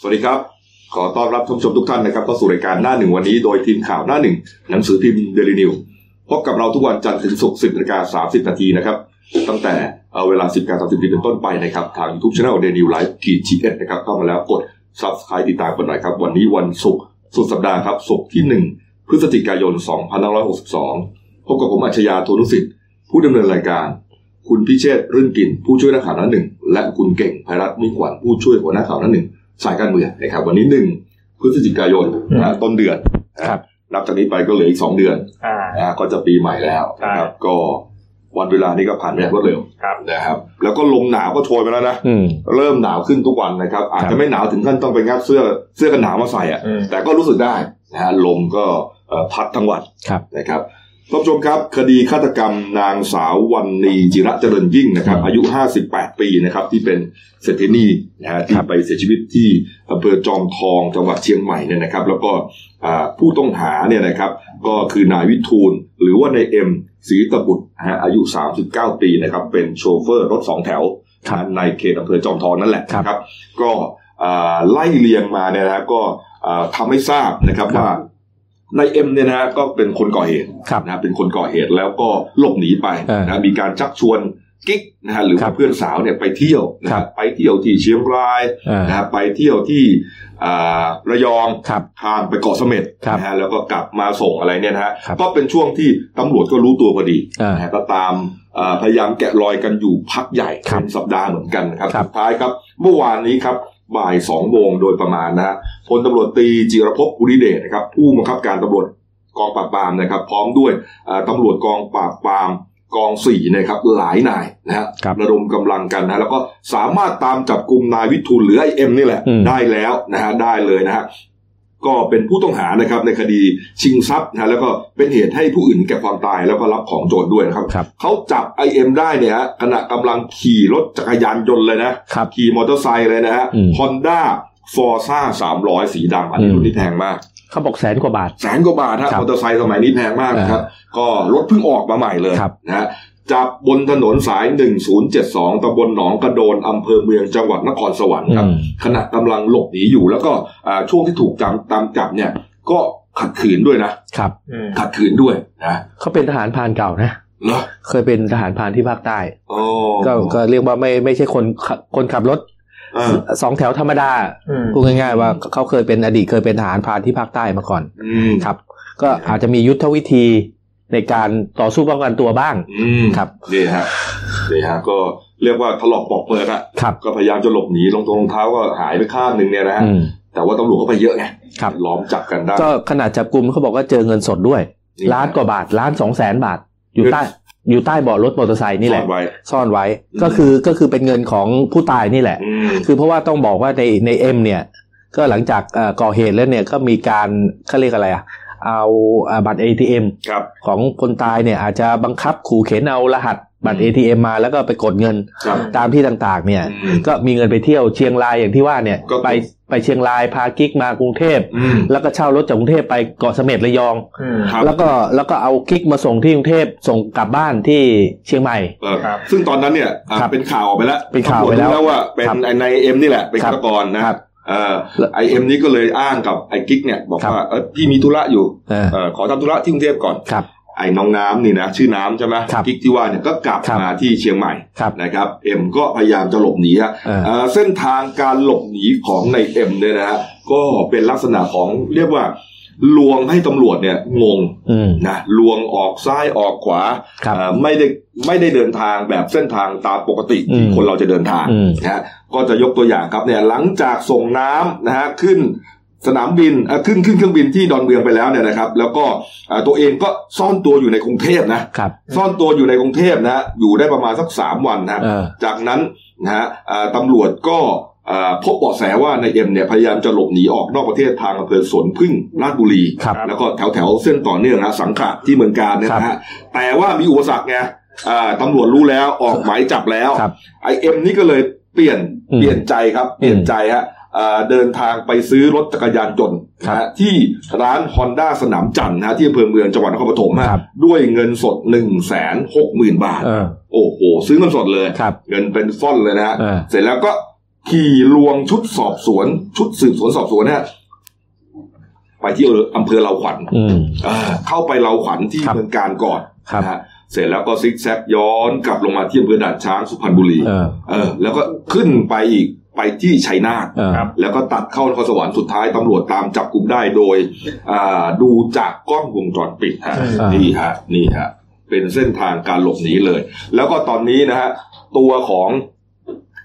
สวัสดีครับ ขอต้อนรับท่านผู้ชมทุกท่านนะครับเข้าสู่รายการหน้าหนึ่งวันนี้โดยทีมข่าวหน้าหนึ่งหนังสือพิมพ์เดลินิวส์พบกับเราทุกวันจันทร์ถึงศุกร์สิบนาฬิกาสามสิบนาทีนะครับตั้งแต่เอาเวลาสิบนาฬิกาสามสิบนาทีเป็นต้นไปนะครับทางยูทูบช anel เดลินิวส์ขีด TH นะครับเข้ามาแล้วกด subscribe ติดตามกันหน่อยครับ วันนี้วันศุกร์สุดสัปดาห์ครับศุกร์ที่หนึ่งพฤศจิกายนสองพันห้าร้อยหกสิบสองพบกับผมอัจฉริยะโทนุสิทธิ์ผู้ดำเนินรายการคุณพิเชษรื่นกินผู้ช่วยนักข่าวหน้าหนึ่งและคุณเก่งภัยรัตน์มิขวัญผู้ช่วยหัวหน้าข่าวหน้าหนึ่ง สายการเมืองนะครับ วันนี้หนึ่งพฤศจิกายนนะต้นเดือนนะครับนับจากนี้ไปก็เหลืออีกสองเดือนอ่านะก็จะปีใหม่แล้วนะครับ ก็วันเวลานี้ก็ผ่านไปอย่างรวดเร็วครับนะครับ แล้วก็ลมหนาวก็โชยมาแล้วนะอืมเริ่มหนาวขึ้นทุกวันนะครับ อาจจะไม่หนาวถึงขั้นต้องไปงัดเสื้อเสื้อกันหนาวมาใส่อะอืมแต่ก็รู้สึกได้นะฮะลมก็เอ่อพัดทั้งวันครับนะครับ ท่านผู้ชมครับ คดีฆาตกรรมนางสาววันนีจิระเจริญยิ่งนะครับอืมอายุ 58 ปีนะครับ ที่เป็นเศรษฐินีนะฮะที่ครับไปเสียชีวิตที่อำเภอจอมทองจังหวัดเชียงใหม่เนี่ยนะครับ แล้วก็อ่าผู้ต้องหาเนี่ยนะครับ ก็คือนายวิทูลหรือว่านายเอ็มศรีตบุตรนะฮะอายุ 39 ปีนะครับ เป็นโชเฟอร์รถสองแถวครับในเขตอำเภอจอมทองนั่นแหละครับนะครับก็อ่าไล่เลียงมาเนี่ยนะฮะก็อ่าทำให้ทราบนะครับครับว่า นายเอ็มเนี่ยนะฮะก็เป็นคนก่อเหตุครับนะฮะเป็นคนก่อเหตุแล้วก็หลบหนีไปเออนะมีการชักชวนกิ๊กนะฮะหรือครัว่าบเพื่อนสาวเนี่ยไปเที่ยวนะครัฮะบไปเที่ยวที่เชียงรายอ่านะฮะไปเที่ยวที่อ่าระยองครับข้ามไปเกาะเสม็ดครับนะฮะแล้วก็กลับมาส่งอะไรเนี่ยนะฮะครับก็เป็นช่วงที่ตำรวจก็รู้ตัวพอดีอ่านะฮะก็ตามอ่าพยายามแกะรอยกันอยู่พักใหญ่ครับเป็นสัปดาห์เหมือนกันนะครับครับสุดท้ายครับ เมื่อวานนี้ครับ บ่ายสองโมงโดยประมาณนะฮะพลตำรวจตรีจิรภพภูริเดชนะครับผู้บังคับการตำรวจกองปราบปรามนะครับ พร้อมด้วยอ่าตำรวจกองปราบปรามกองสี่นะครับหลายนายนะฮะครับระดมกำลังกันนะแล้วก็สามารถตามจับกลุ่มนายวิทูลหรือไอ้เอ็มนี่แหละอืมได้แล้วนะฮะได้เลยนะฮะ ก็เป็นผู้ต้องหานะครับในคดีชิงทรัพย์นะฮะแล้วก็เป็นเหตุให้ผู้อื่นแก่ความตายแล้วก็รับของโจรด้วยนะครับครับเขาจับไอ้เอ็มได้เนี่ยฮะขณะกำลังขี่รถจักรยานยนต์เลยนะครับขี่มอเตอร์ไซค์เลยนะฮะอืมฮอนด้าฟอร์ซ่าสามร้อยสีดำอันนี้อืมรุ่นนี้แพงมากเขาบอกแสนกว่าบาท แสนกว่าบาทฮะครับมอเตอร์ไซค์สมัยนี้แพงมากนะครับ ก็รถเพิ่งออกมาใหม่เลยครับนะฮะ จับบนถนนสาย 1072ตำบลหนองกระโดนอำเภอเมืองจังหวัดนครสวรรค์ครับอืมขณะกำลังหลบหนีอยู่ แล้วก็อ่าช่วงที่ถูกจำตามจับเนี่ย ก็ขัดขืนด้วยนะครับอืมขัดขืนด้วยนะเขาเป็นทหารพรานเก่านะเหรอเคยเป็นทหารพรานที่ภาคใต้อ๋อก็ก็เรียกว่าไม่ไม่ใช่คนขับคนขับรถอ่าสองแถวธรรมดาอืมพูดง่ายๆว่าเขาเคยเป็นอดีตเคยเป็นทหารพรานที่ภาคใต้มาก่อนอืมครับ ก็อาจจะมียุทธวิธี ในการต่อสู้ป้องกันตัวบ้างอืมครับนี่ฮะนี่ฮะก็เรียกว่าถลอกปอกเปิดอะครับก็พยายามจะหลบหนีรองรองเท้าก็หายไปข้างหนึ่งเนี่ยนะฮะอืมแต่ว่าตำรวจเขาไปเยอะไงครับล้อมจับกันได้ก็ขนาดจับกลุ่มเขาบอกว่าเจอเงินสดด้วยนี่ล้านกว่าบาทล้านสองแสนบาทอยู่ใต้อยู่ใต้เบาะรถมอเตอร์ไซค์นี่แหละซ่อนไว้ซ่อนไว้อืมก็คือก็คือเป็นเงินของผู้ตายนี่แหละอืมคือเพราะว่าต้องบอกว่าในในเอ็มเนี่ย ก็หลังจากเอ่อก่อเหตุแล้วเนี่ยก็มีการเขาเรียกอะไรอะ เอาอ่าบัตร ATM ครับของคนตายเนี่ยอาจจะบังคับขู่เข็นเอารหัสบัตรอืม ATM มาแล้วก็ไปกดเงินครับตามที่ต่างๆ เนี่ยอืมก็มีเงินไปเที่ยวเชียงรายอย่างที่ว่าเนี่ยก็ไปไปเชียงรายพากิ๊กมากรุงเทพอืมแล้วก็เช่ารถจากกรุงเทพไปเกาะเสม็ดระยองอืมครับแล้วก็แล้วก็เอากิ๊กมาส่งที่กรุงเทพส่งกลับบ้านที่เชียงใหม่เออครับซึ่งตอนนั้นเนี่ยอะครับเป็นข่าวออกไปแล้วเป็นข่าวไปแล้วตำรจรู้แล้วว่าเป็นครับไอ้นายเอ็มนี่แหละเป็นครัฆาบตกรนะครับเออ ไอ้เอ็มนี้ก็เลยอ้างกับไอ้กิ๊กเนี่ยบอกครับว่าเออพี่มีธุระอยู่เออเออขอทำธุระที่กรุงเทพก่อนครับไอ้น้องน้ำนี่นะชื่อน้ำใช่ไหมครับกิ๊กที่ว่าเนี่ยก็กลับครับมาที่เชียงใหม่ครับนะครับเอ็มก็พยายามจะหลบหนีฮะเออเอ่อเส้นทางการหลบหนีของนายเอ็มเนี่ยนะฮะก็เป็นลักษณะของเรียกว่า ลวงให้ตำรวจเนี่ยงงอืมนะลวงออกซ้ายออกขวาครับเอ่อไม่ได้ไม่ได้เดินทางแบบเส้นทางตามปกติที่อืมคนเราจะเดินทางอืมนะฮะก็จะยกตัวอย่างครับเนี่ยหลังจากส่งน้ำนะฮะขึ้นสนามบินเอ่อขึ้นขึ้นเครื่องบินที่ดอนเมืองไปแล้วเนี่ยนะครับ แล้วก็เอ่อตัวเองก็ซ่อนตัวอยู่ในกรุงเทพนะครับซ่อนตัวอยู่ในกรุงเทพนะฮะอยู่ได้ประมาณสักสามวันนะฮะเออจากนั้นนะฮะเอ่อตำรวจก็เอ่อ พบเบาะแสว่านายเอ็มเนี่ยพยายามจะหลบหนีออกนอกประเทศทางอำเภอสวนผึ้งราชบุรีครับแล้วก็แถวแถวๆเส้นต่อเนื่องนะสังขละที่เมืองกาญจน์เนี่ยนะฮะแต่ว่ามีอุปสรรคไงอ่าตำรวจรู้แล้วออกหมายจับแล้วครับไอ้เอ็มนี่ก็เลยเปลี่ยนอืมเปลี่ยนใจครับเปลี่ยนใจฮะอ่าเดินทางไปซื้อรถจักรยานยนต์ครับนะฮะที่ร้านฮอนด้าสนามจันทร์นะฮะที่อำเภอเมืองจังหวัดนครปฐมฮะครับด้วยเงินสดหนึ่งแสนหกหมื่นบาทเออโอ้โห ซื้อเงินสดเลยครับเงินเป็นฟ่อนเลยนะฮะเออเสร็จแล้วก็ ขี่ลวงชุดสอบสวน ชุดสืบสวนสอบสวนเนี่ยไปที่อำเภอเราขวัญอืมอ่าเข้าไปเราขวัญที่ครับเมืองการก่อนครับนะฮะเสร็จแล้วก็ซิกแซกย้อนกลับลงมาที่อำเภอด่านช้างสุพรรณบุรีเออเออแล้วก็ขึ้นไปอีกไปที่ชัยนาทเออครับแล้วก็ตัดเข้านครสวรรค์สุดท้ายตำรวจตามจับกลุ่มได้โดยอ่าดูจากกล้องวงจรปิดฮะอ่านี่ฮะนี่ฮะเป็นเส้นทางการหลบหนีเลย แล้วก็ตอนนี้นะฮะตัวของ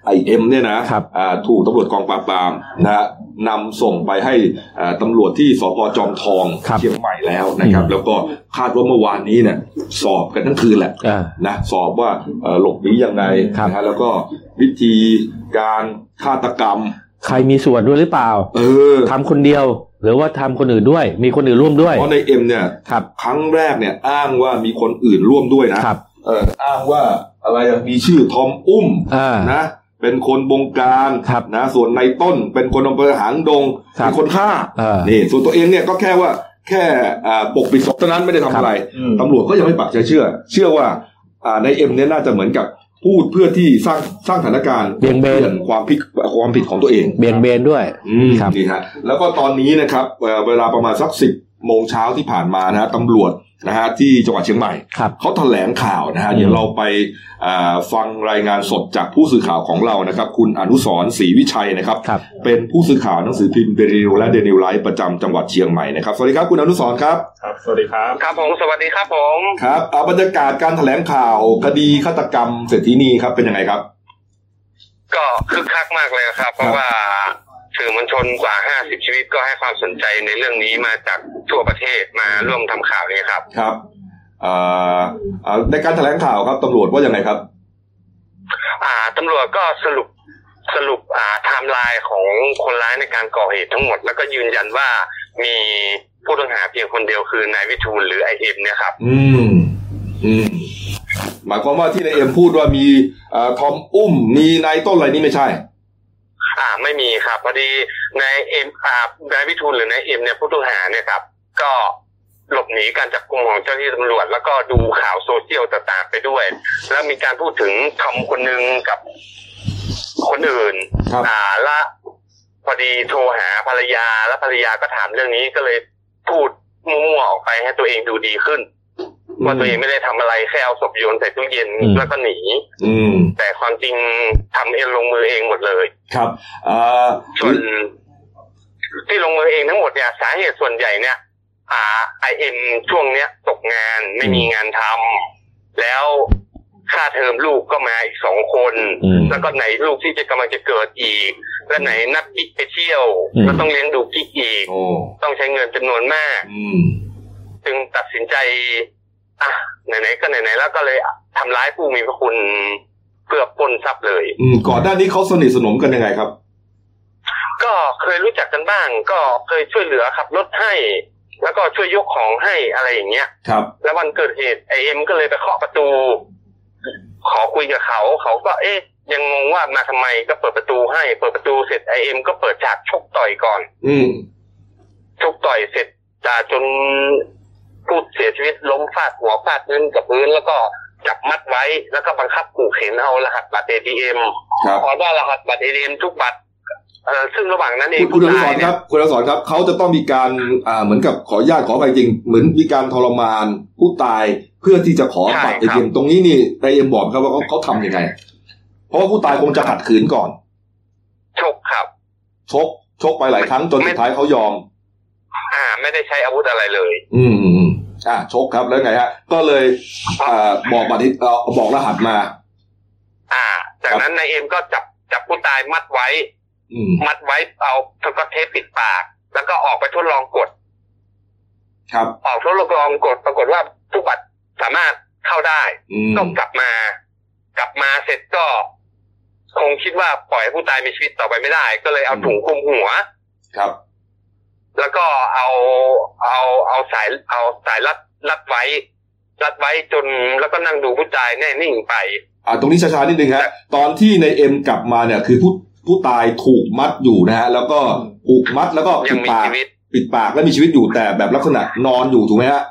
ไอเอ็มเนี่ยนะครับอ่าถูกตำรวจกองปราบปรามนะฮะนำส่งไปให้อ่าตำรวจที่สพจอมทองครับเชียงใหม่แล้วนะครับอืมแล้วก็คาดว่าเมื่อวานนี้เนี่ยสอบกันทั้งคืนแหละเออนะสอบว่าเอ่อหลบหนียังไงครับนะฮะแล้วก็วิธีการฆาตกรรม ใครมีส่วนด้วยหรือเปล่าเออทำคนเดียวหรือว่าทำคนอื่นด้วย มีคนอื่นร่วมด้วยเพราะในเอ็มเนี่ยครับครั้งแรกเนี่ยอ้างว่ามีคนอื่นร่วมด้วยนะครับ เอออ้างว่าอะไรอะมีชื่อทอมอุ้มอ่านะ เป็นคนบงการครับนะส่วนในต้นเป็นคนอำเภอหางดงครับเป็นคนฆ่าเออนี่ส่วนตัวเองเนี่ยก็แค่ว่าแค่อ่าปกปิดศพเท่านั้นไม่ได้ทำอะไรอืมตำรวจก็ยังไม่ปักใจเชื่อ เชื่อว่าอ่าในเอ็มเนี่ยน่าจะเหมือนกับพูดเพื่อที่สร้างสร้างสถานการณ์เบี่ยงเบนความผิดความผิดของตัวเองเบียนเบนด้วยอืมครับนี่ฮะแล้วก็ตอนนี้นะครับเอ่อเวลาประมาณสักสิบโมงเช้าที่ผ่านมานะฮะตำรวจ นะฮะที่จังหวัดเชียงใหม่ครับเขาแถลงข่าวนะฮะอืมเดี๋ยวเราไปอ่าฟังรายงานสดจากผู้สื่อข่าวของเรานะครับ คุณอนุสรณ์ศรีวิชัยนะครับครับเป็นผู้สื่อข่าวหนังสือพิมพ์เดลิวและเดนิวไลฟ์ประจำจังหวัดเชียงใหม่นะครับสวัสดีครับคุณอนุสรณ์ครับครับ สวัสดีครับครับผมสวัสดีครับผมครับเอาบรรยากาศการแถลงข่าวคดีฆาตกรรมเศรษฐีนีครับเป็นยังไงครับ ก็คึกคักมากเลยครับ เพราะว่า สื่อมวลชนกว่า 50 ชีวิตก็ให้ความสนใจในเรื่องนี้มาจากทั่วประเทศมาร่วมทำข่าวนี้ครับครับอ่าอ่าในการแถลงข่าวครับตำรวจว่ายังไงครับ อ่าตำรวจก็สรุปสรุปอ่าไทม์ไลน์ของคนร้ายในการก่อเหตุทั้งหมด แล้วก็ยืนยันว่ามีผู้ต้องหาเพียงคนเดียวคือนายวิทูลหรือไอ้เอ็มเนี่ยครับ อืม อืม หมายความว่าที่นายเอ็มพูดว่ามีเอ่อทอมอุ้ม มีนายต้นอะไรนี่ไม่ใช่ อ่าไม่มีครับพอดีนายเอ็มอ่านายวิทูลหรือนายเอ็มเนี่ยผู้ต้องหาเนี่ยครับ ก็หลบหนีการจับกุมของเจ้าหน้าที่ตำรวจ แล้วก็ดูข่าวโซเชียลต่างๆไปด้วย แล้วมีการพูดถึงทอมคนหนึ่งกับคนอื่น ครับอ่าและพอดีโทรหาภรรยาแล้วภรรยาก็ถามเรื่องนี้ก็เลยพูดมั่วๆออกไปให้ตัวเองดูดีขึ้น ว่าตัวเองไม่ได้ทำอะไรแค่เอาศพโยนใส่ตู้เย็นอืมแล้วก็หนี อืม แต่ความจริงทำเองลงมือเองหมดเลย ครับอ่าส่วนที่ลงมือเองทั้งหมดเนี่ยสาเหตุส่วนใหญ่เนี่ย อ่าไอเอ็มช่วงเนี้ยตกงานไม่มีงานทำแล้วค่าเทอมลูกก็มาอีกสองคนอืมแล้วก็ไหนลูกที่จะกำลังจะเกิดอีก แล้วไหนนัดกิ๊กไปเที่ยวอืมแล้วต้องเลี้ยงดูกิ๊กอีกโอ้ต้องใช้เงินจำนวนมากอืม จึงตัดสินใจอะไหนๆก็ไหนๆแล้วก็เลยทำร้ายผู้มีพระคุณเพื่อปล้นทรัพย์เลย อืมก่อนหน้านี้เขาสนิทสนมกันยังไงครับ ก็เคยรู้จักกันบ้าง ก็เคยช่วยเหลือขับรถให้ แล้วก็ช่วยยกของให้อะไรอย่างเงี้ยครับ แล้ววันเกิดเหตุไอเอ็มก็เลยไปเคาะประตู ขอคุยกับเขา เขาก็เอ๊ะยังงงว่ามาทำไมก็เปิดประตูให้ เปิดประตูเสร็จไอเอ็มก็เปิดฉากชกต่อยก่อน อืมชกต่อยเสร็จจ่าจน ผู้เสียชีวิตล้มฟาดหัวฟาดพื้นกับพื้น แล้วก็จับมัดไว้แล้วก็บังคับขู่เข็นเอารหัสบัตรเอทีเอ็มครับพอได้รหัสบัตรเอทีเอ็มทุกบัตรเอ่อซึ่งระหว่างนั้นเอคุงณคุณอนุผู้สตายรณ์คเนี่รัยบคุณอนุสรณ์ครับเขาจะต้องมีการอ่าเหมือนกับขออนุญาตขอไปจริง เหมือนมีการทรมานผู้ตายเพื่อที่จะขอบัตรเอใช่ครับทีเอ็มตรงนี้นี่นายเอ็มบอกครับว่าเขาเขาทำยังไง เพราะว่าผู้ตายคงจะขัดขืนก่อน ชกครับ ชกชกไปหลายครั้งจนสุดท้ายเขายอมอ่า ไม่ได้ใช้อาวุธอะไรเลยอืมอืมอืมอ่าชกครับแล้วไงฮะ ก็เลยอ่าบอกบัตรเอ่อบอกรหัสมา อ่า จากนั้นนายเอ็มก็จับจับผู้ตายมัดไว้อืมมัดไว้เอาสกอตเทปปิดปาก แล้วก็ออกไปทดลองกด ครับ ออกทดลองกดปรากฏว่าผู้บัตรสามารถเข้าได้อืมก็กลับมา กลับมาเสร็จก็คงคิดว่าปล่อยให้ผู้ตายมีชีวิตต่อไปไม่ได้ ก็เลยเอาถุงคลุมหัว ครับ แล้วก็เอาเอาเอาสายเอาสายรัดรัดไว้ รัดไว้จนแล้วก็นั่งดูผู้ตายแน่นิ่งไป อ่าตรงนี้ช้าๆนิดนึงฮะตอนที่ในเอ็มกลับมาเนี่ยคือผู้ผู้ตายถูกมัดอยู่นะฮะแล้วก็ผูกมัดแล้วก็ยัปิงดมีปากชีวิตปิดปากและมีชีวิตอยู่แต่แบบลักษณะนอนอยู่ถูกไหมฮะ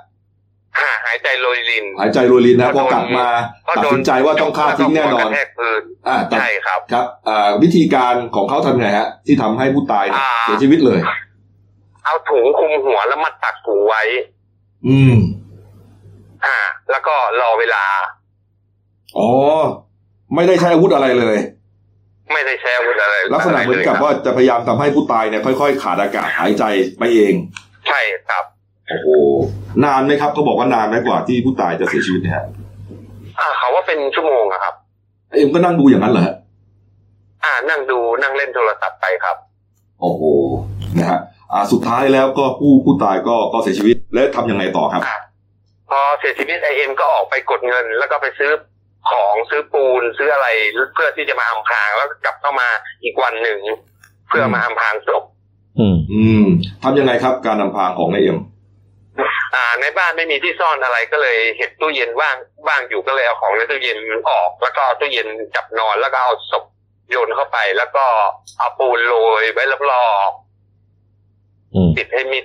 หาหายใจโรยรินหายใจรวยลินนะพก็อโดนกลับมาก็ตัดโดสินใจว่าต้องฆ่าทิ้งแน่นอนล้วก็หัวกระแทกพื้นอ่าตัดใช่ครับครับอ่าวิธีการของเขาทำไงฮะ ที่ทำให้ผู้ตายเนี่ยอ่าเสียชีวิตเลย เอาถุงคลุมหัวแล้วมัดตักหูไว้ อืม อ่า แล้วก็รอเวลา อ๋อ ไม่ได้ใช้อาวุธอะไรเลย ไม่ได้ใช้อาวุธอะไร ลักษณะเหมือนกับะไรลยครับว่าจะพยายามทำให้ผู้ตายเนี่ยค่อยๆ ขาดอากาศหายใจไปเอง ใช่ครับ โอ้โห นานไหมครับเขาบอกว่านานไหมกว่าที่ผู้ตายจะเสียชีวิตเนี่ยฮะอ่าเขาว่าเป็นชั่วโมงอะครับ เอ็มก็นั่งดูอย่างนั้นเหรอฮะอ่า นั่งดูนั่งเล่นโทรศัพท์ไปครับ โอ้โห นะฮะอ่า สุดท้ายแล้วก็ผู้ผู้ตายก็ก็เสียชีวิตและทำยังไงต่อครับอ่าพอเสียชีวิตไอเอ็มก็ออกไปกดเงิน แล้วก็ไปซื้อของซื้อปูนซื้ออะไรเพื่อที่จะมาอำพรางแล้วก็กลับเข้ามาอีกวันหนึ่ง เพื่อมาอำพรางศพอืม อืมทำยังไงครับการนำพางของนายเอ็มอ่า ในบ้านไม่มีที่ซ่อนอะไรก็เลยเห็นตู้เย็นว่างว่างอยู่ก็เลยเอาของในตู้เย็นออก แล้วก็เอาตู้เย็นจับนอนแล้วก็เอาศพโยนเข้าไป แล้วก็เอาปูนโรยไว้รอบอืมๆ ปิดให้มิด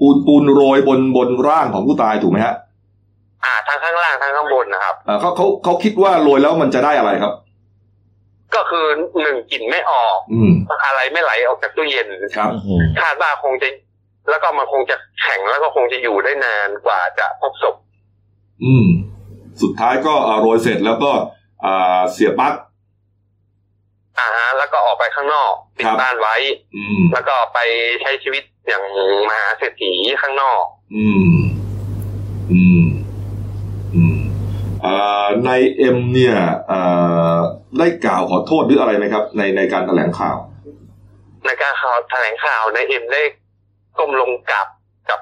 ปูนปูนโรยบนบนร่างของผู้ตายถูกไหมฮะ อ่าทั้งข้างล่างทั้งข้างบนนะครับอ่าเขาเขาเขาคิดว่าโรยแล้วมันจะได้อะไรครับ ก็คือหนึ่งกลิ่นไม่ออก อืมอะไรไม่ไหลออกจากตู้เย็นครับอืมคาดว่าคงจะแล้วก็มันคงจะแข็งแล้วก็คงจะอยู่ได้นานกว่าจะพบศพอืม สุดท้ายก็อ่าโรยเสร็จแล้วก็อ่าเสียบปลั๊ก อ่าฮะแล้วก็ออกไปข้างนอกปิครัดบบ้านไว้ อืมแล้วก็ไปใช้ชีวิตอย่างมหาเศรษฐีข้างนอก อืม อืม อืมอ่าในเอ็มเนี่ยอ่าได้กล่าวขอโทษหรืออะไรไหมครับ ในในการแถลงข่าว ในการข่าวแถลงข่าวในเอ็มได้ก้มลงกับกับ